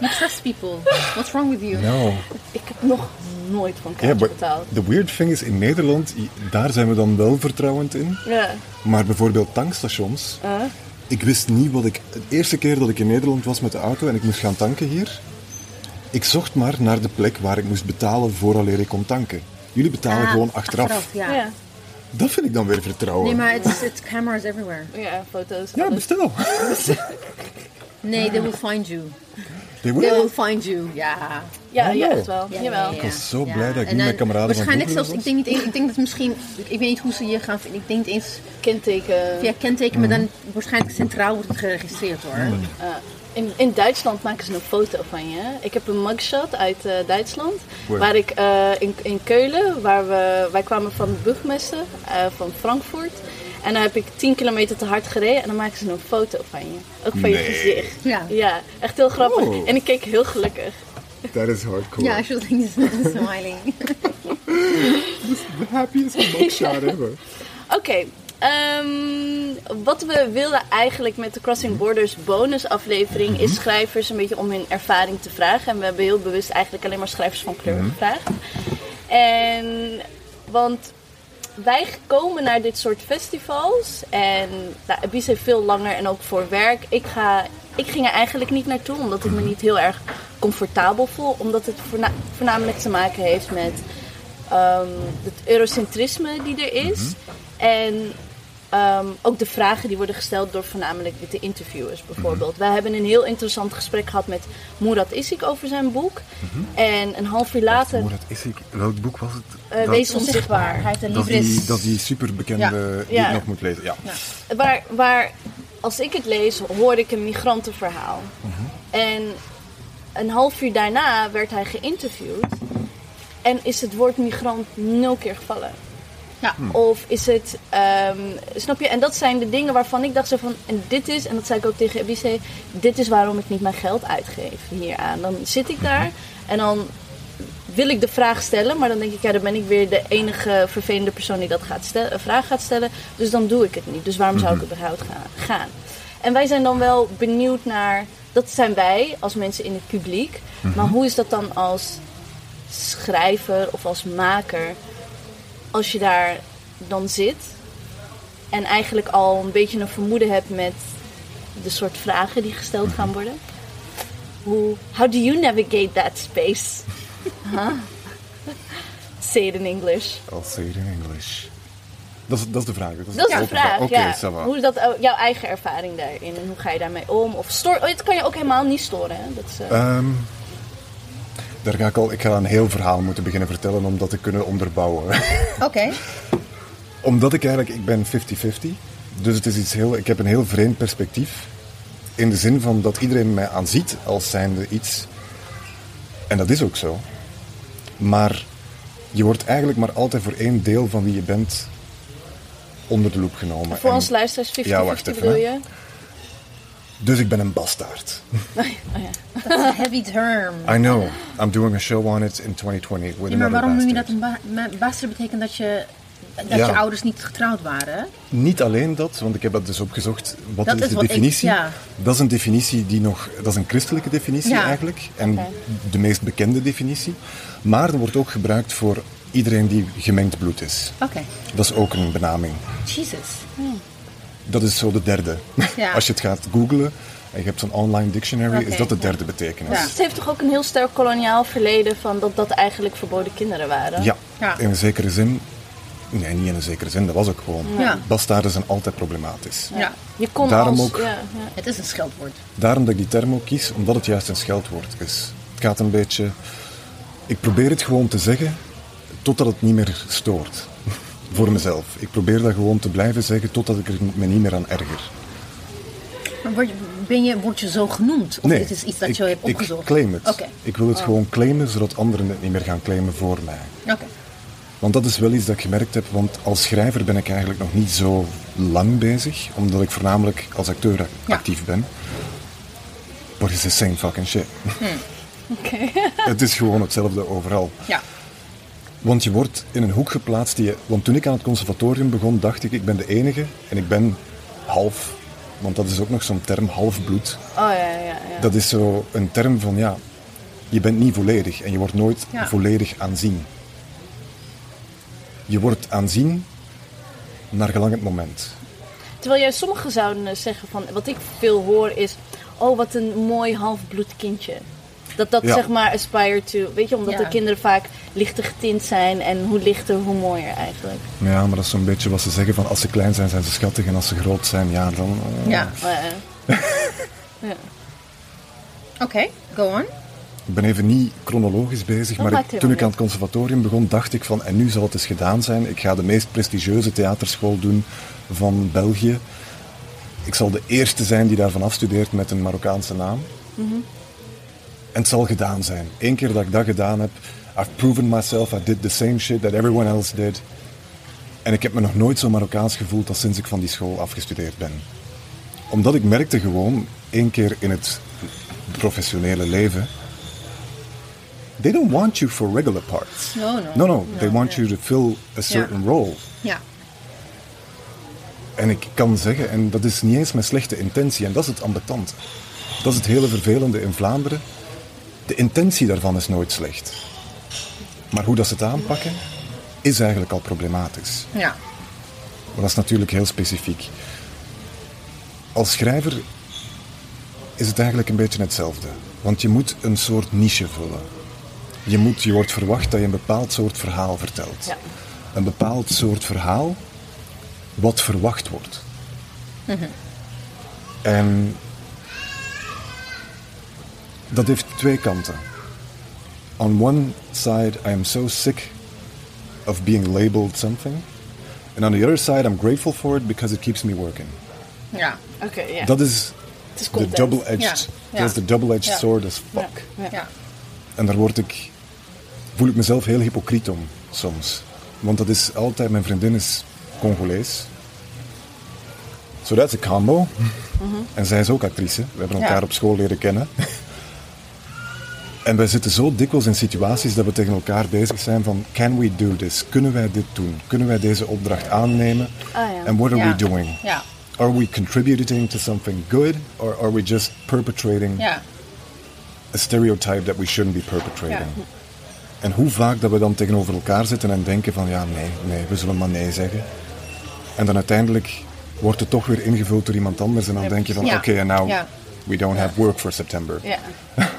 You trust people. What's wrong with you?
No.
Ik heb nog nooit
Ja,
kaartje betaald.
the weird thing is, in Nederland, daar zijn we dan wel vertrouwend in.
Ja.
Maar bijvoorbeeld tankstations.
Uh,
Ik wist niet wat ik... De eerste keer dat ik in Nederland was met de auto en ik moest gaan tanken hier... Ik zocht maar naar de plek waar ik moest betalen vooraleer ik kon tanken. Jullie betalen
Ah,
gewoon achteraf.
ja.
ja.
Dat vind ik dan weer vertrouwen.
Nee, maar het is it's cameras everywhere.
ja, foto's.
Ja, bestel.
Nee, they will find you.
They
They
will.
will find you. Ja.
Ja,
Oh,
ja, echt wel.
Ja,
Jawel.
ja,
Ik was zo
ja.
blij dat ik
En
niet met kameraden
Waarschijnlijk zelfs, ik denk, niet eens, ik denk dat misschien, ik weet niet hoe ze je gaan vinden. Ik denk niet eens
Kenteken.
via kenteken, maar
Mhm.
dan waarschijnlijk centraal wordt het geregistreerd hoor.
Uh, in, in Duitsland maken ze een foto van je. Ik heb een mugshot uit eh, Duitsland.
Waar?
Waar ik eh, in, in Keulen, waar we, wij kwamen van de burgemeester eh, van Frankfurt. En dan heb ik 10 kilometer te hard gereden en dan maken ze een foto van je. Ook van je gezicht.
Ja.
Ja, echt heel grappig.
Oh.
En ik keek heel gelukkig.
Dat is hardcore.
Ja, she was smiling.
The happiest mugshot ever.
Oké, ehm, wat we wilden eigenlijk met de Crossing Borders bonusaflevering is schrijvers een beetje om hun ervaring te vragen. En we hebben heel bewust eigenlijk alleen maar schrijvers van kleur gevraagd. En want wij komen naar dit soort festivals en nou, Abyss heeft veel langer en ook voor werk. Ik, ga, ik ging er eigenlijk niet naartoe omdat ik me niet heel erg comfortabel voel. Omdat het voorna- voornamelijk te maken heeft met ehm, het eurocentrisme die er is. En ehm, ook de vragen die worden gesteld door voornamelijk de interviewers bijvoorbeeld. Wij hebben een heel interessant gesprek gehad met Murat Isik over zijn boek. En een half uur later...
Oh, dat is ik. Welk boek was het? dat,
Wees onzichtbaar.
Hij heeft een
dat, die, dat die superbekende die
Ja.
ik nog moet lezen. Ja.
Waar, waar, als ik het lees, hoorde ik een migrantenverhaal. En een half uur daarna werd hij geïnterviewd. En is het woord migrant nul keer gevallen.
Ja.
Of is het, ehm, snap je? En dat zijn de dingen waarvan ik dacht zo van, en dit is, en dat zei ik ook tegen Ebice, dit is waarom ik niet mijn geld uitgeef hieraan. Dan zit ik daar en dan wil ik de vraag stellen, maar dan denk ik, ja, dan ben ik weer de enige vervelende persoon die dat gaat stellen, een vraag gaat stellen. Dus dan doe ik het niet. Dus waarom zou ik überhaupt gaan? gaan? En wij zijn dan wel benieuwd naar, dat zijn wij als mensen in het publiek, maar hoe is dat dan als schrijver of als maker, als je daar dan zit en eigenlijk al een beetje een vermoeden hebt met de soort vragen die gesteld gaan worden? Hoe, how do you navigate that space? Huh? Say it in English.
I'll say it in English. Dat is, dat is de vraag. Dat is,
Dat is de vraag, ja. Hoe is dat oh, jouw eigen ervaring daarin en hoe ga je daarmee om? Of stoor, oh, het kan je ook helemaal niet storen. Hè? Dat is, eh,
Ehm, daar ga ik al. Ik ga een heel verhaal moeten beginnen vertellen om dat te kunnen onderbouwen.
Oké.
Omdat ik eigenlijk, ik ben 50-50. Dus het is iets heel, ik heb een heel vreemd perspectief. In de zin van dat iedereen mij aanziet als zijnde iets. En dat is ook zo. Maar je wordt eigenlijk maar altijd voor één deel van wie je bent onder de loep genomen.
voor
En-
ons luisteraars 50-50
Ja, wacht even,
bedoel
hè. Dus ik ben een bastaard.
Oh ja.
Dat is een heavy term.
I know. I'm doing a show on it in 2020 with
Ja, maar
another
waarom noem je dat een ba bastard betekent dat je, dat
Ja.
je ouders niet getrouwd waren?
Niet alleen dat, want ik heb dat dus opgezocht. Wat
Dat
is,
is
de
wat ik-
definitie?
ja.
Dat is een definitie die nog... Dat is een christelijke definitie
Ja.
eigenlijk. En de meest bekende definitie. Maar er wordt ook gebruikt voor iedereen die gemengd bloed is.
Oké.
Dat is ook een benaming.
Jesus.
Dat is zo de derde.
Ja.
Als je het gaat googlen en je hebt zo'n online dictionary, is dat de derde betekenis.
Ja.
Het heeft toch ook een heel sterk koloniaal verleden van dat dat eigenlijk verboden kinderen waren?
Ja,
Ja.
in een zekere zin. Nee, niet in een zekere zin, dat was ook gewoon.
Ja.
Bastaarden zijn altijd problematisch.
Ja.
Je kon
Daarom
als,
ook-
Ja, ja.
Het is een scheldwoord.
Daarom dat ik die term ook kies, omdat het juist een scheldwoord is. Het gaat een beetje... Ik probeer het gewoon te zeggen, totdat het niet meer stoort. Voor mezelf. Ik probeer dat gewoon te blijven zeggen, totdat ik er me niet meer aan erger.
Maar word je, ben je, word je zo genoemd? Of
nee,
is iets dat
ik,
je hebt opgezocht?
ik claim het. Ik wil het gewoon claimen, zodat anderen het niet meer gaan claimen voor mij.
Oké.
Want dat is wel iets dat ik gemerkt heb, want als schrijver ben ik eigenlijk nog niet zo lang bezig, omdat ik voornamelijk als acteur
Ja.
actief ben. But it's the same fucking shit.
Oké.
het is gewoon hetzelfde overal.
Ja.
Want je wordt in een hoek geplaatst die je... Want toen ik aan het conservatorium begon, dacht ik, ik ben de enige en ik ben half Want dat is ook nog zo'n term, halfbloed.
Oh ja, ja, ja.
Dat is zo een term van ja, je bent niet volledig en je wordt nooit
Ja.
volledig aanzien. Je wordt aanzien naar gelang het moment.
Terwijl jij sommigen zouden eh, zeggen van, wat ik veel hoor is, oh wat een mooi halfbloed kindje. Dat dat
Ja.
zeg maar aspire to, weet je, omdat
Ja.
de kinderen vaak lichter getint zijn en hoe lichter, hoe mooier eigenlijk.
Ja, maar dat is zo'n beetje wat ze zeggen van als ze klein zijn, zijn ze schattig en als ze groot zijn, ja, dan... eh,
Ja,
ja.
oké, go on.
Ik ben even niet chronologisch bezig,
Dat
maar ik- toen ik aan het conservatorium begon, dacht ik van, en nu zal het eens gedaan zijn. Ik ga de meest prestigieuze theaterschool doen van België. Ik zal de eerste zijn die daarvan afstudeert met een Marokkaanse naam. En het zal gedaan zijn. Eén keer dat ik dat gedaan heb, I've proven myself, I did the same shit that everyone else did. En ik heb me nog nooit zo Marokkaans gevoeld als sinds ik van die school afgestudeerd ben. Omdat ik merkte gewoon, één keer in het professionele leven, they don't want you for regular parts.
No, no.
No, no, they want you to fill a certain role.
Ja.
En ik kan zeggen, en dat is niet eens met slechte intentie, en dat is het ambetante. Dat is het hele vervelende in Vlaanderen. De intentie daarvan is nooit slecht. Maar hoe dat ze het aanpakken, is eigenlijk al problematisch.
Ja.
Maar dat is natuurlijk heel specifiek. Als schrijver is het eigenlijk een beetje hetzelfde. Want je moet een soort niche vullen. Je, moet, je wordt verwacht dat je een bepaald soort verhaal vertelt.
Ja.
Een bepaald soort verhaal wat verwacht wordt. En dat heeft twee kanten. On one side, I am so sick of being labeled something. And on the other side, I'm grateful for it because it keeps me working.
Ja.
Oké, ja.
Dat is
het is
de double-edged,
Ja, ja.
dat is de double-edged
Ja.
sword as fuck.
Ja.
Ja.
En daar word ik, voel ik mezelf heel hypocriet om soms. Want dat is altijd, mijn vriendin is Congolees. So that's a combo. En zij is ook actrice. We hebben elkaar
Ja.
op school leren kennen. En wij zitten zo dikwijls in situaties dat we tegen elkaar bezig zijn van... Can we do this? Kunnen wij dit doen? Kunnen wij deze opdracht aannemen?
Ah, ja.
And what are
Ja.
we doing?
Ja.
Are we contributing to something good? Or are we just perpetrating
Ja.
a stereotype that we shouldn't be perpetrating. En hoe vaak dat we dan tegenover elkaar zitten en denken van ja, nee, nee, we zullen maar nee zeggen. En dan uiteindelijk wordt het toch weer ingevuld door iemand anders en dan denk je van oké, en now
Ja.
we don't have work for September.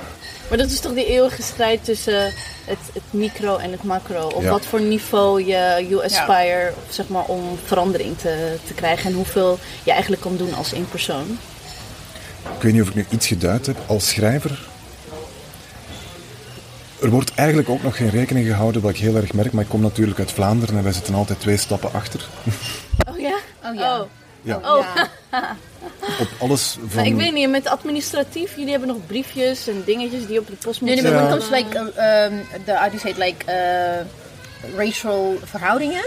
Maar dat is toch die eeuwige strijd tussen het, het micro en het macro. Op
Ja.
wat voor niveau je, you aspire zeg maar, om verandering te, te krijgen. En hoeveel je eigenlijk kan doen als één persoon.
Ik weet niet of ik nu iets geduid heb. Als schrijver. Er wordt eigenlijk ook nog geen rekening gehouden, wat ik heel erg merk. Maar ik kom natuurlijk uit Vlaanderen en wij zitten altijd twee stappen achter.
Oh ja?
Oh ja.
Oh.
Ja,
Oh.
Ja.
op alles van...
Ik weet niet, met administratief, jullie hebben nog briefjes en dingetjes die op de post moeten
nee, maar
Ja.
when it comes to like, uh, um, the, how do you say it, like, uh, racial verhoudingen.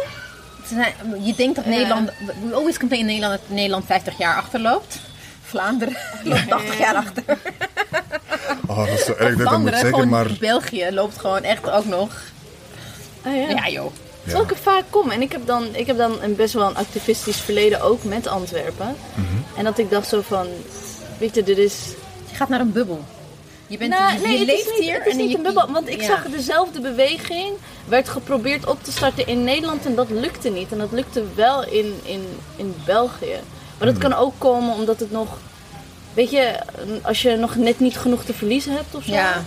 Je denkt dat Nederland, we always complain Nederland dat Nederland 50 jaar achterloopt. Vlaanderen loopt 80 jaar achter.
Oh, dat is zo erg dat ik dat moet
Vlaanderen,
zeggen,
gewoon
maar...
België loopt gewoon echt ook nog.
Ah, ja.
Ja joh.
Terwijl ik er vaak kom. En ik heb dan, ik heb dan een best wel een activistisch verleden ook met Antwerpen.
Mhm.
En dat ik dacht zo van, weet je, dit is...
Je gaat naar een bubbel. Je, bent,
Nou,
je
nee, het
leeft
is niet,
hier.
Het is
en
niet
je,
een bubbel, want ik
ja.
zag dezelfde beweging werd geprobeerd op te starten in Nederland en dat lukte niet. En dat lukte wel in, in, in België. Maar dat kan ook komen omdat het nog, weet je, als je nog net niet genoeg te verliezen hebt of zo.
Ja,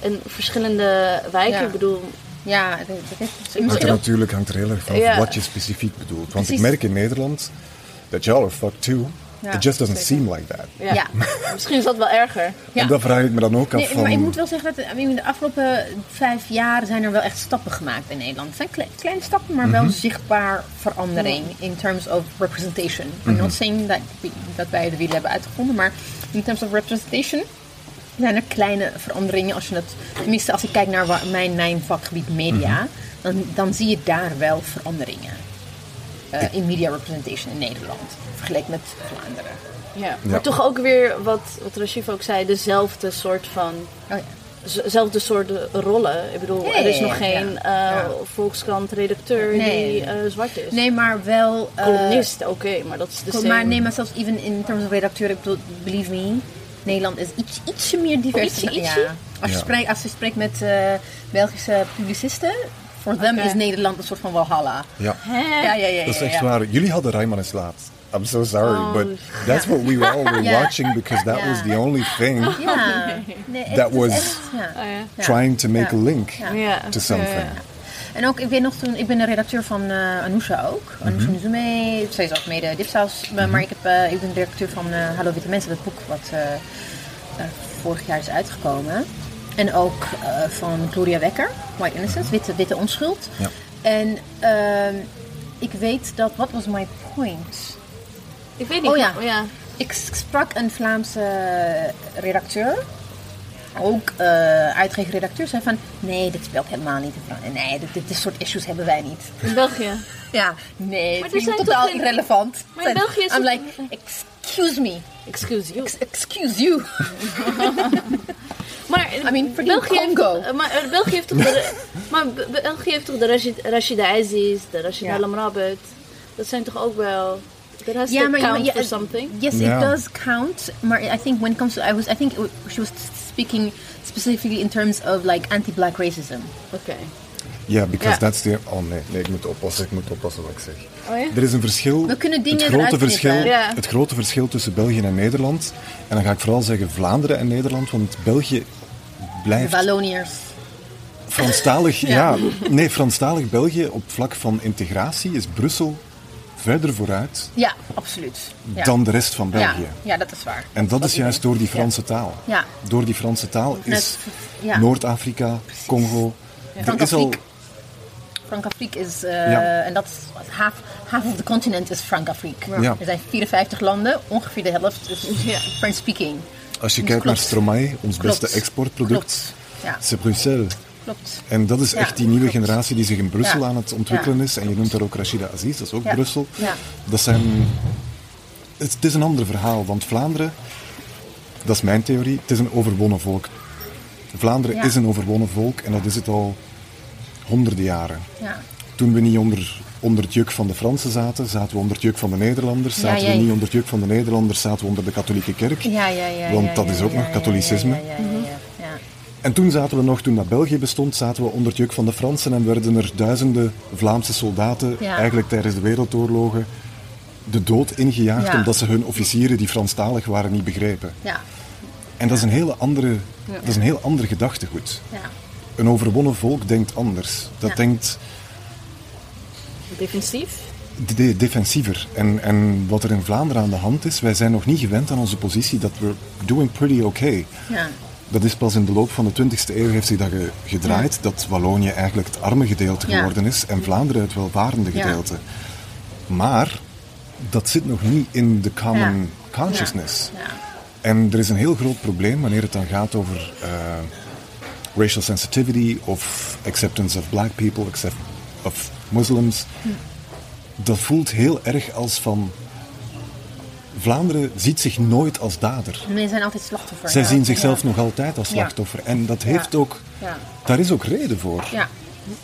En verschillende wijken,
Ja.
ik bedoel,
ja. Het,
Hangt er
misschien
natuurlijk hangt er heel erg van
Ja.
wat je specifiek bedoelt. Want ik merk in Nederland dat y'all are fucked too.
Ja,
It just doesn't
zeker.
seem like that.
ja.
Ja.
misschien is dat wel erger.
Ja.
En dat vraag ik me dan ook af
Nee,
van...
maar ik moet wel zeggen dat I mean, de afgelopen vijf jaar zijn er wel echt stappen gemaakt in Nederland. Het zijn kle- kleine stappen, maar wel zichtbaar verandering in terms of representation. I'm not saying that, we- dat wij de wielen hebben uitgevonden, maar in terms of representation zijn er kleine veranderingen. Als je het, tenminste, als ik kijk naar wa- mijn, mijn vakgebied media, dan, dan zie je daar wel veranderingen. eh, in media representation in Nederland, vergeleken met Vlaanderen.
Ja. Maar toch ook weer, wat, wat Rashif ook zei, dezelfde soort van
Oh ja.
dezelfde soort rollen. Ik bedoel, er is nog
ja.
geen eh
Ja.
Volkskrant-redacteur
Nee.
die eh, zwart is.
Nee, maar wel... eh,
Columnist, oké, maar dat is de same.
Maar nee, maar zelfs even in terms of redacteur, ik bedoel, believe me, Nederland is iets, ietsje meer divers.
Ietsje,
dan-
ietsje?
Ja. Als, je
Ja.
spreekt, als je spreekt met eh, Belgische publicisten, voor them is Nederland een soort van Walhalla.
Ja,
Ja, ja, ja. ja,
dat is echt waar. Jullie hadden Rayman is laat. I'm so sorry,
Oh,
but that's what we all were watching because that was the only thing That was-.
Ja.
trying to make a link to something.
En ook, ik weet nog toen, ik ben de redacteur van eh Anousha ook. Anousha Nizume, zij is ook mede dipsaus. Maar- Maar ik, heb, eh, ik ben de redacteur van eh, Hallo Witte Mensen, dat boek wat eh, eh, vorig jaar is uitgekomen. En ook eh, van Gloria Wekker, White Innocence, Witte, Witte Onschuld.
Ja.
En ehm, ik weet dat, what was my point?
Ik weet niet.
Oh ja.
ja.
Ik sprak een Vlaamse redacteur, ook eh uitgever-redacteur, zei van nee, dit speelt helemaal niet in Frankrijk. Nee, dit, dit, dit soort issues hebben wij niet.
In België.
Ja, nee,
Maar
het is
zijn
totaal irrelevant.
Maar in België is
I'm
het-
like, excuse me,
Excuse you.
ex- excuse you.
Maar
I mean,
België heeft,
Congo.
toch- maar eh, België heeft toch de, maar Be- België heeft toch de Rashid, Rashida Aziz, de Rashida
Ja.
Lamrabet. Dat zijn toch ook wel. That has
Ja,
to
maar
count
ja,
for
eh,
something.
Yes,
Ja.
it does count. Maar I think when it comes to, I was, I think it she was speaking specifically in terms of like anti-black racism.
Oké.
Ja, because
Ja.
that's the... Oh nee, nee, ik moet oppassen, ik moet oppassen wat ik zeg.
Oh ja?
Er is een verschil.
We kunnen dingen
het grote verschil.
Ja.
Het grote verschil tussen België en Nederland. En dan ga ik vooral zeggen Vlaanderen en Nederland, want België
De
blijft
Walloniërs.
Franstalig, ja. Nee, Franstalig België op vlak van integratie is Brussel verder vooruit
Ja, absoluut. Ja.
dan de rest van. België.
ja, dat is waar.
En dat is
is
juist door die Franse taal.
Ja.
Door die Franse taal is. Noord-Afrika, Congo. Er is al,
Frankafrique. Is, eh,
Ja.
en dat is half, half of the continent is Frankafrique.
Ja.
Er zijn 54 landen, ongeveer de helft is
Ja.
French speaking.
als je
Dus
kijkt
klopt.
naar Stromae, ons
Klopt.
beste exportproduct,
Klopt. Ja,
c'est Bruxelles.
Klopt.
En dat is
Ja,
echt die nieuwe
klopt.
generatie die zich in Brussel
Ja.
aan het ontwikkelen
Ja.
is. En je noemt daar ook Rashida Aziz, dat is ook
Ja.
Brussel.
Ja.
Dat zijn... Het, het is een ander verhaal, want Vlaanderen, dat is mijn theorie, het is een overwonnen volk. Vlaanderen
Ja.
is een overwonnen volk en dat is het al honderden jaren.
Ja.
Toen we niet onder, onder het juk van de Fransen zaten, zaten we onder het juk van de Nederlanders.
Ja,
Zaten
ja,
we niet onder het juk van de Nederlanders, zaten we onder de katholieke kerk.
Ja, ja, ja.
Want
ja,
dat is ook
ja,
nog
ja,
katholicisme. En toen zaten we nog, toen dat België bestond, zaten we onder het juk van de Fransen en werden er duizenden Vlaamse soldaten,
Ja.
eigenlijk tijdens de wereldoorlogen, de dood ingejaagd
Ja.
omdat ze hun officieren die Franstalig waren niet begrepen.
Ja,
En dat is een hele andere, dat is een heel ander gedachtegoed.
ja.
Een overwonnen volk denkt anders. Dat
Ja.
denkt
Defensief.
de- defensiever. En, en wat er in Vlaanderen aan de hand is, wij zijn nog niet gewend aan onze positie dat we doing pretty okay.
ja.
Dat is pas in de loop van de 20e eeuw heeft zich dat ge- gedraaid, dat Wallonië eigenlijk het arme gedeelte
Ja.
geworden is en Vlaanderen het welvarende gedeelte. Maar dat zit nog niet in de common consciousness. En er is een heel groot probleem wanneer het dan gaat over eh, racial sensitivity of acceptance of black people, accept of Muslims.
Hm.
Dat voelt heel erg als van. Vlaanderen ziet zich nooit als dader.
Nee, zijn altijd slachtoffer.
Zij
ja.
zien zichzelf
Ja.
nog altijd als slachtoffer. En dat heeft ook.
Ja.
Daar is ook reden voor.
Ja.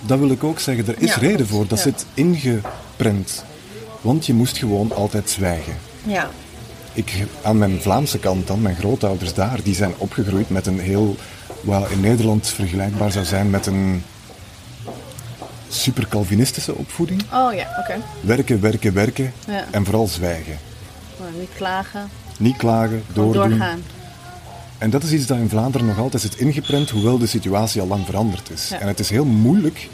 Dat wil ik ook zeggen. Er is reden voor. Dat zit ingeprent. Want je moest gewoon altijd zwijgen.
Ja.
Ik, aan mijn Vlaamse kant dan, mijn grootouders daar, die zijn opgegroeid met een heel, wat in Nederland vergelijkbaar zou zijn met een super Calvinistische opvoeding.
Oh ja, oké.
Werken, werken, werken
Ja.
en vooral zwijgen.
Maar Niet klagen.
Niet klagen, doordoen.
doorgaan.
En dat is iets dat in Vlaanderen nog altijd zit ingeprent, hoewel de situatie al lang veranderd is.
Ja.
En het is heel moeilijk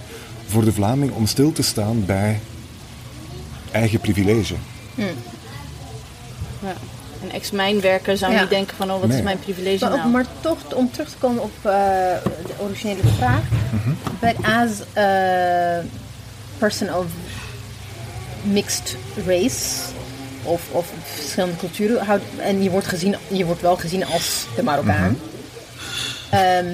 voor de Vlaming om stil te staan bij eigen privilege.
Ja. Een ex-mijnwerker zou
Ja.
niet denken van, oh, wat
Nee.
is mijn privilege
Maar, ook-
nou?
maar toch, om terug te komen op eh, de originele vraag.
Mhm.
But as a person of mixed race, of, of verschillende culturen, how, en je wordt, gezien, je wordt wel gezien als de Marokkaan.
Mhm.
Ehm,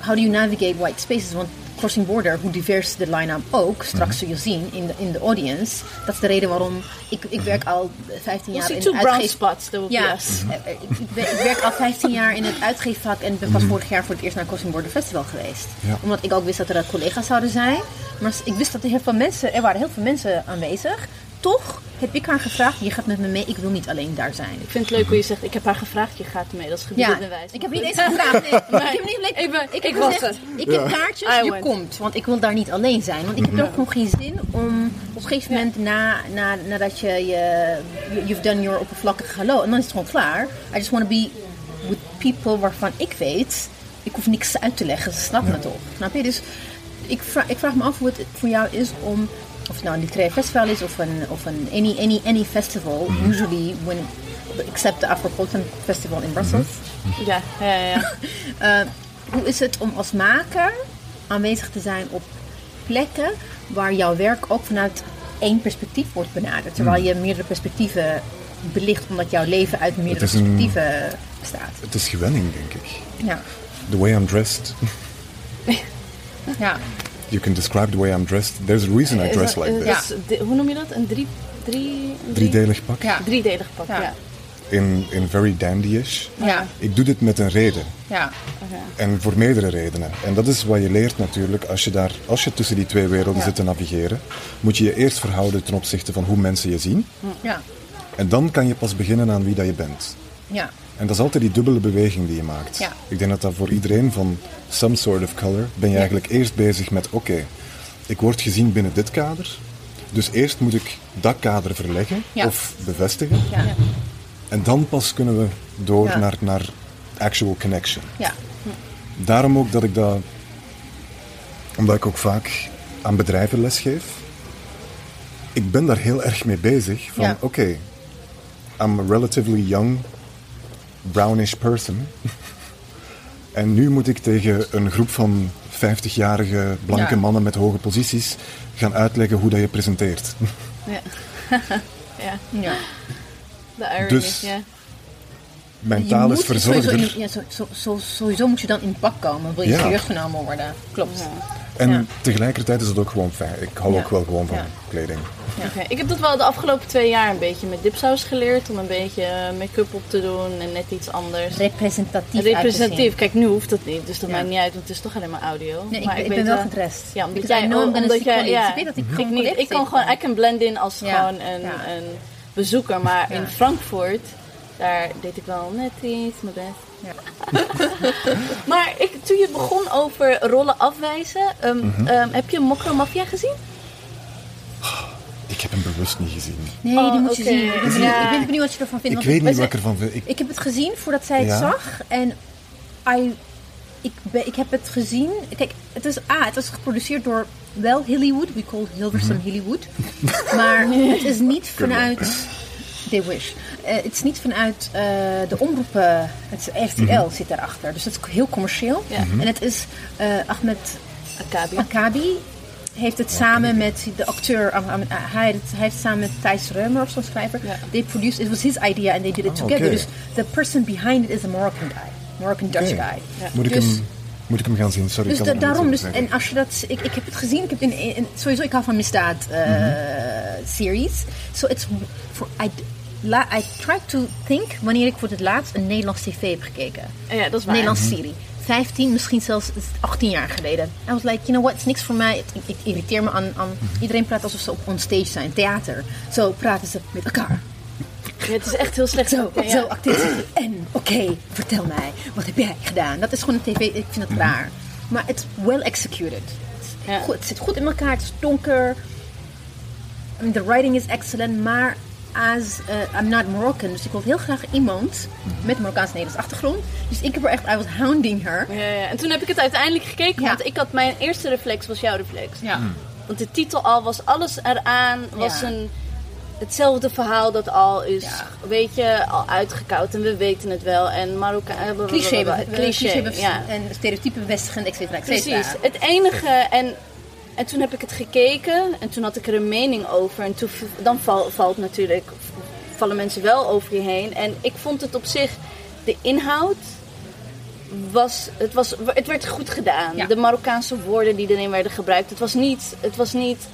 how do you navigate white spaces? Want Crossing Border, hoe divers de line-up ook, straks zul je zien in de, in de audience. Dat is de reden waarom ik, ik werk al 15
We'll
jaar in het
brown
uitgeef...
spots. There will be
Ja,
us.
eh, eh, ik, ik wer- ik werk al 15 jaar in het uitgeefvak en ben pas vorig jaar voor het eerst naar Crossing Border Festival geweest.
Ja.
Omdat ik ook wist dat er collega's zouden zijn. Maar ik wist dat er heel veel mensen, er waren heel veel mensen aanwezig. Toch heb ik haar gevraagd, je gaat met me mee, ik wil niet alleen daar zijn.
Ik vind het leuk hoe je zegt, ik heb haar gevraagd, je gaat mee. Dat is gebied
Ja, ik heb niet eens gevraagd. Nee. Ik heb niet alleen,
Ik ben-
ik
ik
heb
was
gezegd,
het.
ik heb kaartjes,
I
je
went.
komt. Want ik wil daar niet alleen zijn. Want ik heb er ook gewoon geen zin om op een gegeven moment na, na, nadat je, je you've done your oppervlakkige hallo en dan is het gewoon klaar. I just want to be with people waarvan ik weet, ik hoef niks uit te leggen, ze snappen het toch. Snap je? Dus ik vraag, ik vraag me af hoe het voor jou is om, of het nou een literair festival is of een, of een any, any, any festival, usually when, except the Afropolitan Festival in Brussels.
Ja, ja, ja. ja.
Eh, hoe is het om als maker aanwezig te zijn op plekken waar jouw werk ook vanuit één perspectief wordt benaderd, terwijl je meerdere perspectieven belicht omdat jouw leven uit meerdere
een-
perspectieven bestaat.
Het is gewenning, denk ik.
Ja,
The way I'm dressed.
ja.
You can describe the way I'm dressed. There's a reason I dress
dat-
like
is-
this.
is di- hoe noem je dat? Een drie, drie, drie,
Driedelig pak.
Ja.
driedelig pak,
Ja.
ja.
In, in very dandy-ish.
Ja,
Ik doe dit met een reden.
ja,
En voor meerdere redenen. En dat is wat je leert natuurlijk. Als je, daar, als je tussen die twee werelden
Ja.
zit te navigeren, moet je je eerst verhouden ten opzichte van hoe mensen je zien.
ja,
En dan kan je pas beginnen aan wie dat je bent.
ja,
En dat is altijd die dubbele beweging die je maakt.
Ja.
Ik denk dat dat voor iedereen van some sort of color ben je eigenlijk eerst bezig met oké, ik word gezien binnen dit kader. Dus eerst moet ik dat kader verleggen
Ja.
of bevestigen.
ja,
En dan pas kunnen we door naar, naar actual connection.
ja,
Daarom ook dat ik dat, omdat ik ook vaak aan bedrijven lesgeef, ik ben daar heel erg mee bezig. Van oké, I'm relatively young, brownish person. en nu moet ik tegen een groep van 50-jarige blanke
Ja.
mannen met hoge posities gaan uitleggen hoe dat je presenteert.
Ja. ja,
ja.
de irony,
Dus-
ja.
Mijn
Je
taal is
moet sowieso, ja, zo, zo, zo- sowieso moet je dan in pak komen, wil je
Ja.
serieus genomen worden. Klopt.
En
Ja.
tegelijkertijd is het ook gewoon fijn. Ik hou
Ja.
ook wel gewoon van
Ja.
kleding.
Oké, Ik heb dat wel de afgelopen twee jaar een beetje met dipsaus geleerd. Om een beetje eh, make-up op te doen en net iets anders.
Representatief uit te
Representatief.
zien.
Kijk, nu hoeft dat niet. Dus dat
Ja.
maakt niet uit, want het is toch alleen maar audio.
Nee, ik,
maar
ben- ik
weet
ben wel gedressed.
Ja, omdat
Because
jij, omdat
see
jij, ja,
Ik weet dat ik
ik,
gewoon
niet,
collega's
ik kan gewoon,
tegenkom.
I can blend in als
Ja,
gewoon een,
ja.
een bezoeker. Maar
Ja.
in Frankfurt, daar deed ik wel net iets mijn best. maar ik, toen je begon over rollen afwijzen, ehm,
Mhm.
ehm, heb je Mokro Mafia gezien?
Ik heb hem bewust niet gezien.
Nee,
Oh,
die moet je zien. Ik ben, benieuwd,
Ja.
ik ben benieuwd wat je ervan vindt.
Ik weet niet wat ik ervan vind. Ik,
Ik heb het gezien voordat zij het
Ja?
zag. En I, ik, ben, ik heb het gezien. Kijk, het is, ah, het was geproduceerd door wel Hollywood. We call Hilversum
Mhm.
Hollywood. Maar het is niet vanuit... They wish. Eh, het is niet vanuit eh, de omroepen. Het is RTL
Mhm.
zit daarachter. Dus het is heel commercieel.
Ja.
En het is eh, Ahmed
Akabi.
Akabi heeft het samen met de acteur, ah, ah, hij, hij heeft samen met Thijs Reumer of zo'n schrijver,
Ja.
they produced, it was his idea and they did it
Ah,
together. Dus the person behind it is a Moroccan guy, Moroccan Dutch guy.
moet, ik
Dus-
hem, moet ik hem gaan zien? Sorry,
Dus da-
het
daarom, dus, en als je dat, ik, ik heb het gezien, ik heb in, in, sowieso, ik hou van misdaad eh, series. So it's, for, I, la, I try to think wanneer ik voor het laatst een Nederlands tv heb gekeken.
Ja, dat is
Een
waar.
Nederlandse serie. 15, misschien zelfs 18 jaar geleden. I was like, you know what, het is niks voor mij. Ik irriteer me aan, aan... Iedereen praat alsof ze op on stage zijn, theater. Zo praten ze met elkaar.
Ja, het is echt heel slecht.
Zo,
Ja, ja.
zo. En, oké, vertel mij, wat heb jij gedaan? Dat is gewoon een tv, ik vind het raar. Maar het is well executed. Het, is
Ja.
goed, het zit goed in elkaar, het is donker. I mean, the writing is excellent, maar as, uh, I'm not Moroccan, dus ik wil heel graag iemand met Marokkaans-Nederlands achtergrond. Dus ik heb er echt, I was hounding her.
Ja, ja. En toen heb ik het uiteindelijk gekeken,
Ja.
want ik had mijn eerste reflex was jouw reflex.
Ja.
Want de titel al was alles eraan, was
Ja.
een, hetzelfde verhaal dat al is,
Ja.
weet je, al uitgekoud en we weten het wel. En Marokkaan,
Cliché,
cliché,
cliché,
ja.
en stereotypen bevestigend, et cetera, et cetera.
Precies. Het enige, en, en toen heb ik het gekeken en toen had ik er een mening over. En toen, dan val- valt natuurlijk, vallen mensen wel over je heen. En ik vond het op zich, de inhoud was, het, was, het werd goed gedaan.
Ja.
De Marokkaanse woorden die erin werden gebruikt. Het was niet, het was niet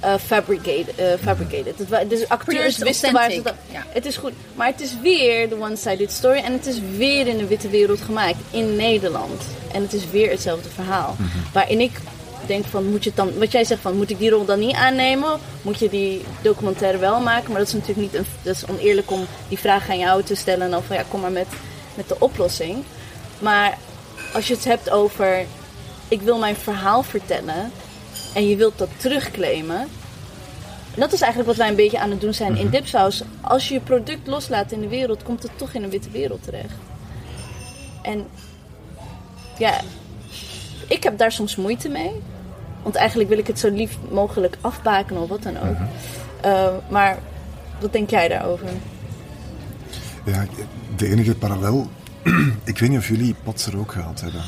eh, fabricated. eh, fabricated. Het de acteurs
Pretty
wisten waar ze dat.
ja.
Het is goed. Maar het is weer de one-sided story. En het is weer in de witte wereld gemaakt. In Nederland. En het is weer hetzelfde verhaal. Waarin ik denk van, moet je het dan... Wat jij zegt van, moet ik die rol dan niet aannemen? Moet je die documentaire wel maken? Maar dat is natuurlijk niet... Een, dat is oneerlijk om die vraag aan jou te stellen. En dan van, ja, kom maar met, met de oplossing. Maar als je het hebt over... Ik wil mijn verhaal vertellen. En je wilt dat terugclaimen. Dat is eigenlijk wat wij een beetje aan het doen zijn in Dipsaus. Als je je product loslaat in de wereld, komt het toch in een witte wereld terecht. En ja, ik heb daar soms moeite mee. Want eigenlijk wil ik het zo lief mogelijk afbakenen of wat dan ook. Eh, maar wat denk jij daarover?
Ja, de enige parallel... ik weet niet of jullie Patser ook gehad hebben.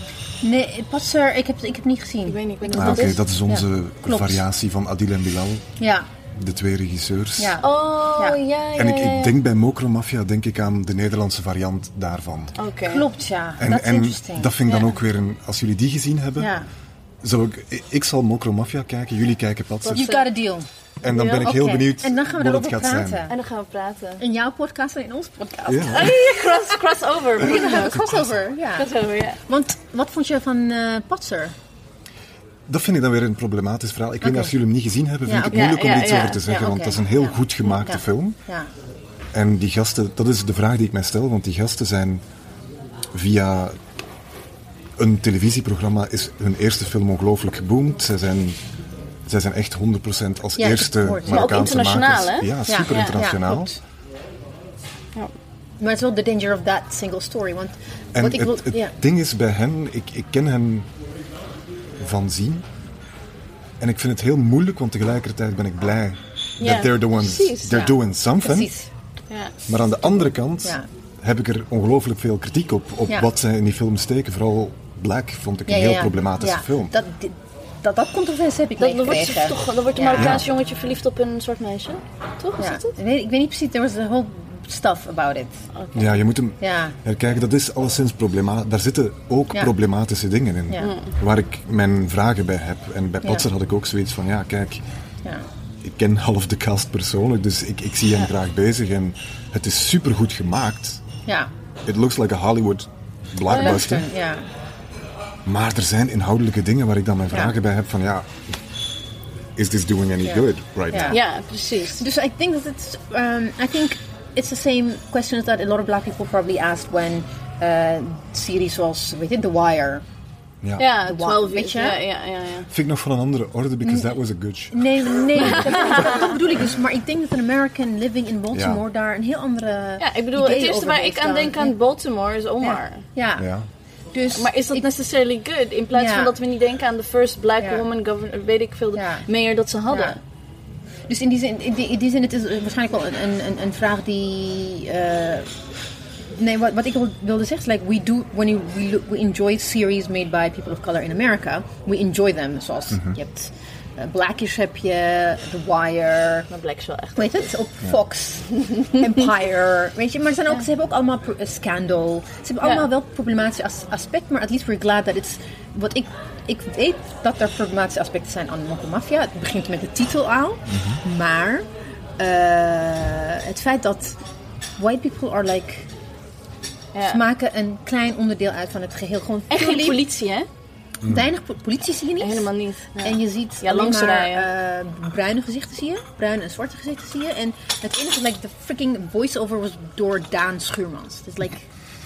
Nee, Patser, ik heb, ik heb niet gezien.
Ik weet niet, ik weet niet
Ah,
wat
Oké,
dat is.
dat is onze
Ja,
variatie van Adil en Bilal,
Ja,
de twee regisseurs.
ja.
Oh,
Ja.
ja, ja,
En ik, ik denk bij Mokro Mafia denk ik aan de Nederlandse variant daarvan.
Oké.
Klopt, ja.
En,
dat is
en dat vind ik dan ook weer een... Als jullie die gezien hebben,
Ja.
Zou ik... Ik zal Mokro Mafia kijken, jullie kijken Patser.
You got a deal.
En dan ben ik heel benieuwd
En dan gaan we
wat
erover
het gaat
praten.
zijn.
En dan gaan we praten.
In jouw podcast en in ons podcast.
Ja.
Cross, crossover.
We crossover. Ja.
Crossover, ja.
Want wat vond je van eh Patser?
Dat vind ik dan weer een problematisch verhaal. Ik weet niet of jullie hem niet gezien hebben, vind
Ja,
ik het moeilijk om
Ja,
er iets
ja,
over te zeggen,
Ja,
want dat is een heel
Ja.
goed gemaakte
Ja.
film.
Ja.
En die gasten, dat is de vraag die ik mij stel, want die gasten zijn via een televisieprogramma is hun eerste film ongelooflijk geboomd. Zij zijn, zij zijn echt 100% als
Ja,
eerste.
Maar
ook
Marokkaanse
internationaal,
makers.
hè?
Ja, super
ja,
internationaal.
ja. Maar het is wel de danger of that single story. Want
En
wat ik
het,
wil...
het ding is bij hen, ik, ik ken hen van zien. En ik vind het heel moeilijk, want tegelijkertijd ben ik blij that they're the ones,
precies,
they're doing something.
Precies.
Maar aan de andere kant. Heb ik er ongelooflijk veel kritiek op, op
Ja.
wat zij in die film steken. Vooral Black vond ik een heel
ja.
problematische
Ja,
film.
Dat, dat, dat controversie heb ik
Dan, dan, wordt, ze toch, dan wordt een
Ja.
Marokkaans jongetje verliefd op een zwart meisje. Toch? Is dat het?
Ik, weet, ik weet niet precies, there was a whole stuff about it.
Ja, je moet hem
Ja.
herkijken. Dat is alleszins problematisch. Daar zitten ook
Ja.
problematische dingen in.
Ja.
Waar ik mijn vragen bij heb. En bij
Ja.
Patser had ik ook zoiets van, ja kijk,
Ja.
ik ken half de cast persoonlijk, dus ik, ik zie hem graag bezig. En het is super goed gemaakt.
Ja.
It looks like a Hollywood blockbuster.
Ja.
Maar er zijn inhoudelijke dingen waar ik dan mijn
Ja.
vragen bij heb van, ja, is this doing any
Ja.
good right now?
Ja, precies.
Dus I think that it's, um, I think it's the same questions that a lot of black people probably asked when uh, series zoals, weet je, The Wire.
Ja.
Ja,
De
12
weet je?
Ja, ja, ja, ja.
Vind ik nog van een andere orde, because that was a good show.
Nee, nee, dat, dat- bedoel ik dus. Maar ik denk dat een American living in Baltimore
Ja.
daar een heel andere
Ja, ik bedoel, het eerste waar ik aan denk aan Baltimore is Omar.
Ja. ja.
Ja.
Dus
Maar is dat
ik-
necessarily good? In plaats
Ja.
van dat we niet denken aan de first black
Ja.
woman governor, weet ik veel, de
Ja.
mayor dat ze hadden.
Ja. Dus in die zin, in die, in die zin het is waarschijnlijk wel een, een, een, een vraag die. eh, nee, wat, wat ik wil- wilde zeggen is, like, we do, when you, we, look- we enjoy series made by people of color in America, we enjoy them. Zoals je hebt eh, Blackish heb je, The Wire,
Maar Black is wel echt.
heet het? Op Fox, Empire, weet je. Maar ze, zijn ook, ze hebben ook allemaal eh, Scandal. Ze hebben allemaal
Ja.
wel problematische as- aspecten, maar at least we're glad that it's... Wat ik, ik weet dat er problematische aspecten zijn aan Monko Mafia. Het begint met de titel al. Maar eh, het feit dat white people are like...
Ja.
Ze maken een klein onderdeel uit van het geheel. Gewoon
En geen politie, hè?
Weinig po- politie zie je niet.
Helemaal niet. Ja.
En je ziet
Ja,
alleen maar eh, bruine gezichten zie je. Bruine en zwarte gezichten zie je. En het enige, like, de freaking voice-over was door Daan Schuurmans. Het is like,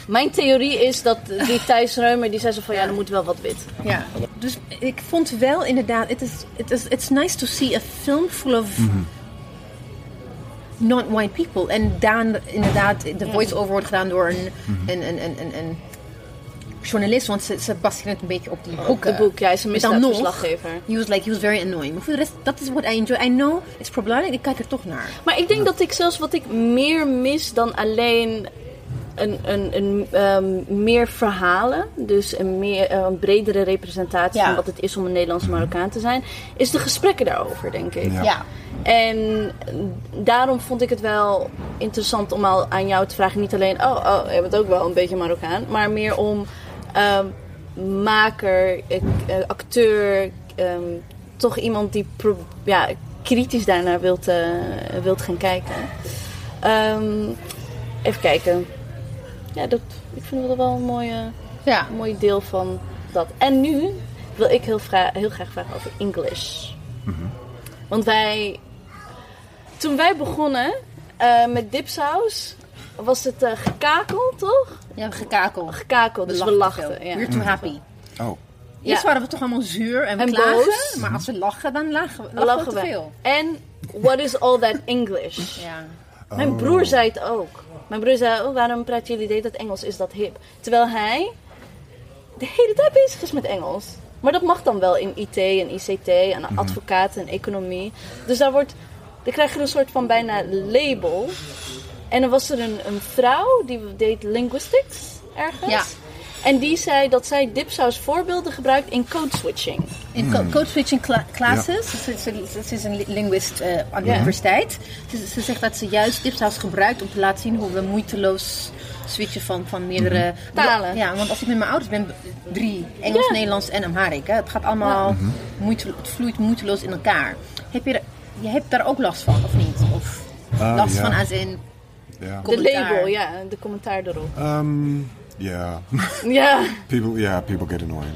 Mijn theorie is dat die Thijs Reumer, die zei zo van ja, er moet wel wat wit.
ja. Dus ik vond wel inderdaad, it is, it is, it's nice to see a film full of non-white people. En Daan, inderdaad, de voice-over wordt gedaan door een, een, een, een, een, een journalist. Want ze, ze het een beetje op die boeken.
de boek, ja, hij is een
dan. He was like, he was very annoying. Maar voor de rest, dat is what I enjoy. I know, it's problematic. Ik kijk er toch naar.
Maar ik denk dat ik zelfs wat ik meer mis dan alleen een, een, een, ehm, meer verhalen, dus een, meer, eh, een bredere representatie
Ja.
van wat het is om een Nederlandse Marokkaan te zijn, is de gesprekken daarover, denk ik.
Ja.
Ja.
En daarom vond ik het wel interessant om al aan jou te vragen. Niet alleen, oh, oh je bent ook wel een beetje Marokkaan. Maar meer om ehm, maker, eh, acteur, ehm, toch iemand die pro- ja, kritisch daarnaar wilt, eh, wilt gaan kijken. Ehm, even kijken. Ja, dat, ik vind dat wel een mooie,
Ja.
een mooi deel van dat. En nu wil ik heel, vra- heel graag vragen over English. Want wij, toen wij begonnen eh, met dipsaus, was het eh, gekakel, toch?
Ja, gekakel.
Gekakel, dus we lachten. Ja.
We're too happy.
Oh,
Eerst
Ja.
waren we toch allemaal zuur en,
En
klagen.
boos.
Maar als we lachen, dan lachen we,
Dan
lachen
lachen
we te
we.
veel.
En what is all that English?
Ja.
Mijn broer zei het ook. Mijn broer zei, oh, waarom praten jullie de hele tijd Engels? Is dat hip? Terwijl hij de hele tijd bezig is met Engels. Maar dat mag dan wel in IT en ICT en advocaat en economie. Dus daar, wordt, daar krijg je een soort van bijna label. En dan was er een, een vrouw die deed linguistics ergens.
Ja.
En die zei dat zij dipsaus voorbeelden gebruikt in code switching.
In co- code switching cla- classes, ze, ze, ze is een li- linguist eh, aan de universiteit. Ze, ze zegt dat ze juist dipsaus gebruikt om te laten zien hoe we moeiteloos switchen van, van meerdere
Talen.
Ja, want als ik met mijn ouders ben, drie, Engels,
Ja.
Nederlands en Amharic. Hè. Het gaat allemaal, moeite, het vloeit moeiteloos in elkaar. Heb je, er- je hebt daar ook last van, of niet? Of
Ah,
last
ja.
van als in...
ja.
De label, ja, de commentaar erop.
Ehm, ja.
Ja.
People, ja, people get annoying.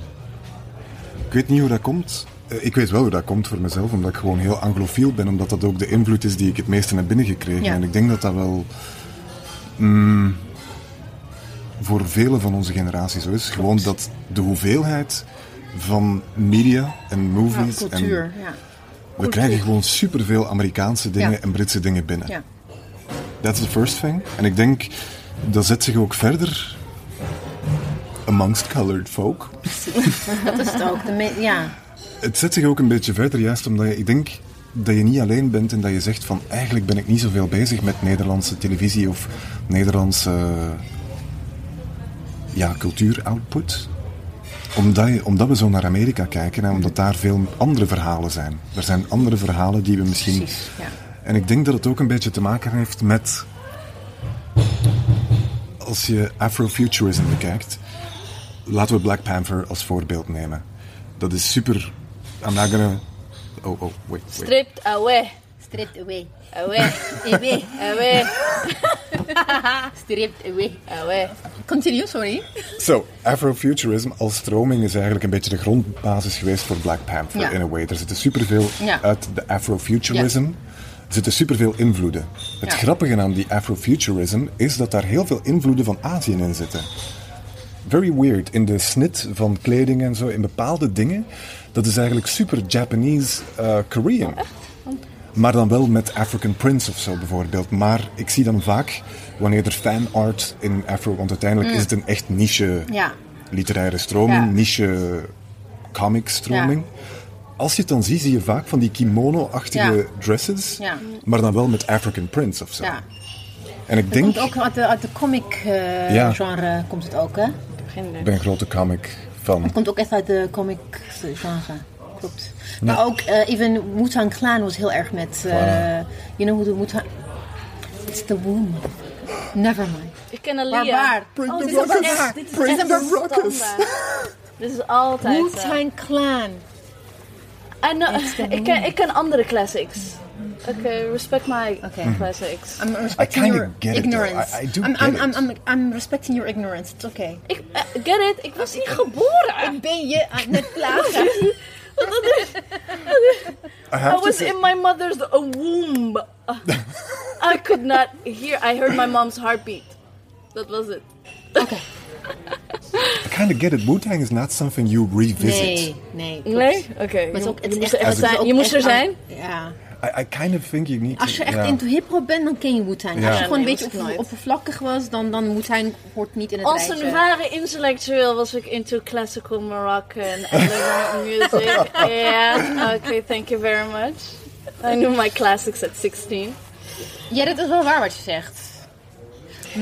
Ik weet niet hoe dat komt. Eh, Ik weet wel hoe dat komt voor mezelf, omdat ik gewoon heel anglofiel ben, omdat dat ook de invloed is die ik het meeste heb binnengekregen.
Ja.
En ik denk dat dat wel mm, voor vele van onze generatie zo is. Gewoon dat de hoeveelheid van media en
Ja,
movies en
cultuur, ja.
we krijgen gewoon superveel Amerikaanse dingen
Ja.
en Britse dingen binnen.
ja.
That's the first thing. En ik denk, dat zet zich ook verder amongst colored folk.
Dat is het ook. De ja.
Het zet zich ook een beetje verder, juist omdat je, ik denk dat je niet alleen bent en dat je zegt van eigenlijk ben ik niet zoveel bezig met Nederlandse televisie of Nederlandse ja, cultuuroutput. Omdat, je, omdat we zo naar Amerika kijken en omdat daar veel andere verhalen zijn. Er zijn andere verhalen die we misschien...
Precies, ja.
En ik denk dat het ook een beetje te maken heeft met. Als je Afrofuturism bekijkt, laten we Black Panther als voorbeeld nemen. Dat is super. I'm not gonna. Oh, oh, wait, wait.
Stripped away.
Stripped away.
Away.
Away.
Away.
Stripped away.
Away.
Continue, sorry.
So, Afrofuturism als stroming is eigenlijk een beetje de grondbasis geweest voor Black Panther
Ja.
in a way. Er zitten superveel
Ja.
uit de Afrofuturism. Er zitten superveel invloeden. Het
Ja.
grappige aan die Afrofuturism is dat daar heel veel invloeden van Azië in zitten. Very weird. In de snit van kleding en zo, in bepaalde dingen. Dat is eigenlijk super Japanese eh, Korean. Maar dan wel met African Prince of zo bijvoorbeeld. Maar ik zie dan vaak, wanneer er fanart in Afro... Want uiteindelijk is het een echt niche
Mm. Ja.
literaire stroming,
Ja.
niche comic stroming. Als je het dan ziet, zie je vaak van die kimono-achtige dresses. Maar dan wel met African Prince of zo.
Ja.
En ik denk...
komt ook uit de, uit de comic eh, komt het ook, hè?
Ik ben een grote comic fan.
Het komt ook echt uit de comic genre. Klopt. Maar ook eh, even Wu-Tang Clan was heel erg met... eh You know who the Wu-Tang... It's the womb. Never mind.
Ik ken Alia.
Barbaar.
Oh,
the
dit is
Bring
echt
the
standaard. Dit is altijd
Clan.
I know, ik, ken, ik ken andere classics. Oké, respect my
Oké.
classics.
I'm respecting
kinda
your
get it,
ignorance.
I- I do
I'm,
get
I'm,
it.
I'm, I'm, I'm respecting your ignorance. It's okay.
Ik, eh, get it? Ik was niet geboren.
Ik ben je aan het plagen.
I
I was
say-
in my mother's uh, womb. I could not hear. I heard my mom's heartbeat. Dat was it. Okay.
I kind of get it. Wu-Tang is not something you revisit.
Nee, nee. klopt.
Nee? Oké.
Maar het is ook-
Je,
het is
moest er
het
echt
is
zijn.
ook
Je moest er zijn.
Ja.
I, I kind of think you need to...
Als je echt into hip-hop bent, dan ken je Wu-Tang. Als je gewoon
nee,
een beetje oppervlakkig was, dan, dan Wu-Tang hoort niet in het
Als
rijtje.
een ware intellectueel was ik into classical Moroccan and Levant music. Yeah, okay, thank you very much. I knew my classics at 16.
Ja, dat is wel waar wat je zegt.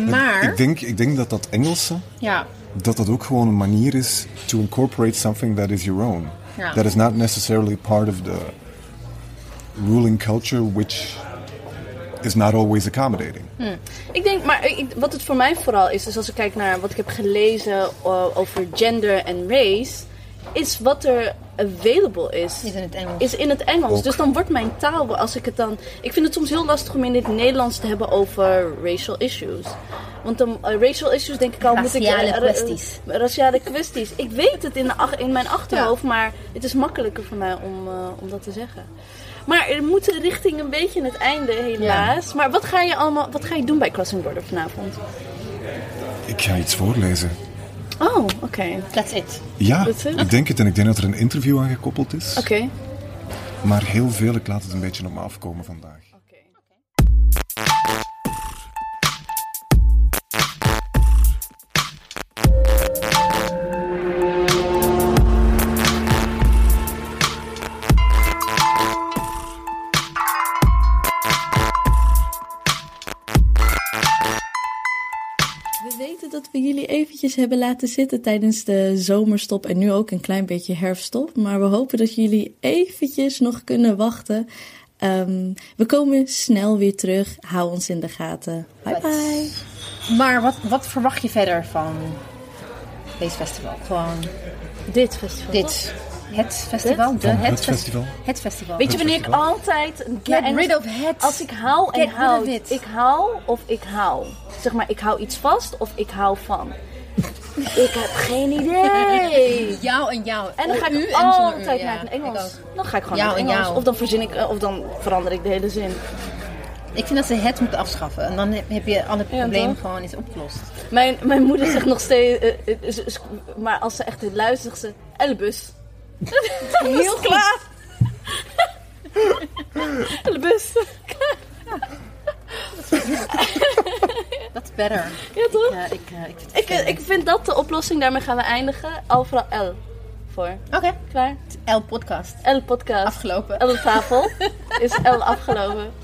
Maar,
Ik denk, ik denk dat dat Engelse,
ja,
dat dat ook gewoon een manier is to incorporate something that is your own.
Ja.
That is not necessarily part of the ruling culture which is not always accommodating.
Ik denk, maar ik- wat het voor mij vooral is, dus als ik kijk naar wat ik heb gelezen uh, over gender en race, is wat er available is.
Is in het Engels.
Is in het Engels.
Ook.
Dus dan wordt mijn taal, als ik het dan. Ik vind het soms heel lastig om in het Nederlands te hebben over racial issues. Want dan, eh, racial issues denk ik al. moet ik,
Raciale
eh,
kwesties.
raciale kwesties. Ik weet het in, de, ach- in mijn achterhoofd, maar het is makkelijker voor mij om, eh, om dat te zeggen. Maar er moet richting een beetje het einde, helaas. Maar wat ga je allemaal, wat ga je doen bij Crossing Border vanavond?
Ik ga iets voorlezen.
Oh, oké.
That's it.
Ja,
That's it?
ik denk het en ik denk dat er een interview aan gekoppeld is.
Oké.
Maar heel veel, ik laat het een beetje op me afkomen vandaag.
Eventjes hebben laten zitten tijdens de zomerstop en nu ook een klein beetje herfststop. Maar we hopen dat jullie eventjes nog kunnen wachten. Ehm, we komen snel weer terug. Hou ons in de gaten. Bye bye.
Maar wat, wat verwacht je verder van deze festival? Gewoon
Dit festival.
dit. Het festival? De, het,
het
fes-
festival?
Het festival.
Weet je wanneer ik altijd een
Get rid of het.
Als ik hou en
it.
Ik hou of ik hou. Zeg maar, ik hou iets vast of ik hou van. Ik heb geen idee.
Jou en jou.
En dan ga ik
u.
altijd
Ja,
naar het Engels. Dan ga ik gewoon
Jou
naar het
en
Engels.
jou.
Of dan verzin ik, eh, of dan verander ik de hele zin.
Ik vind dat ze het moeten afschaffen. En dan heb je alle problemen gewoon eens opgelost.
Mijn, mijn moeder zegt nog steeds, eh, eh, is- maar als ze echt luistert, zegt ze Elbus. Heel klaar. Elbus.
Dat is better.
Ja toch?
Ja, ik, eh, ik vind het
Ik, eh, ik vind dat de oplossing, daarmee gaan we eindigen. Overal L voor.
Oké.
Klaar?
L podcast.
L podcast.
Afgelopen.
L tafel. Is L afgelopen.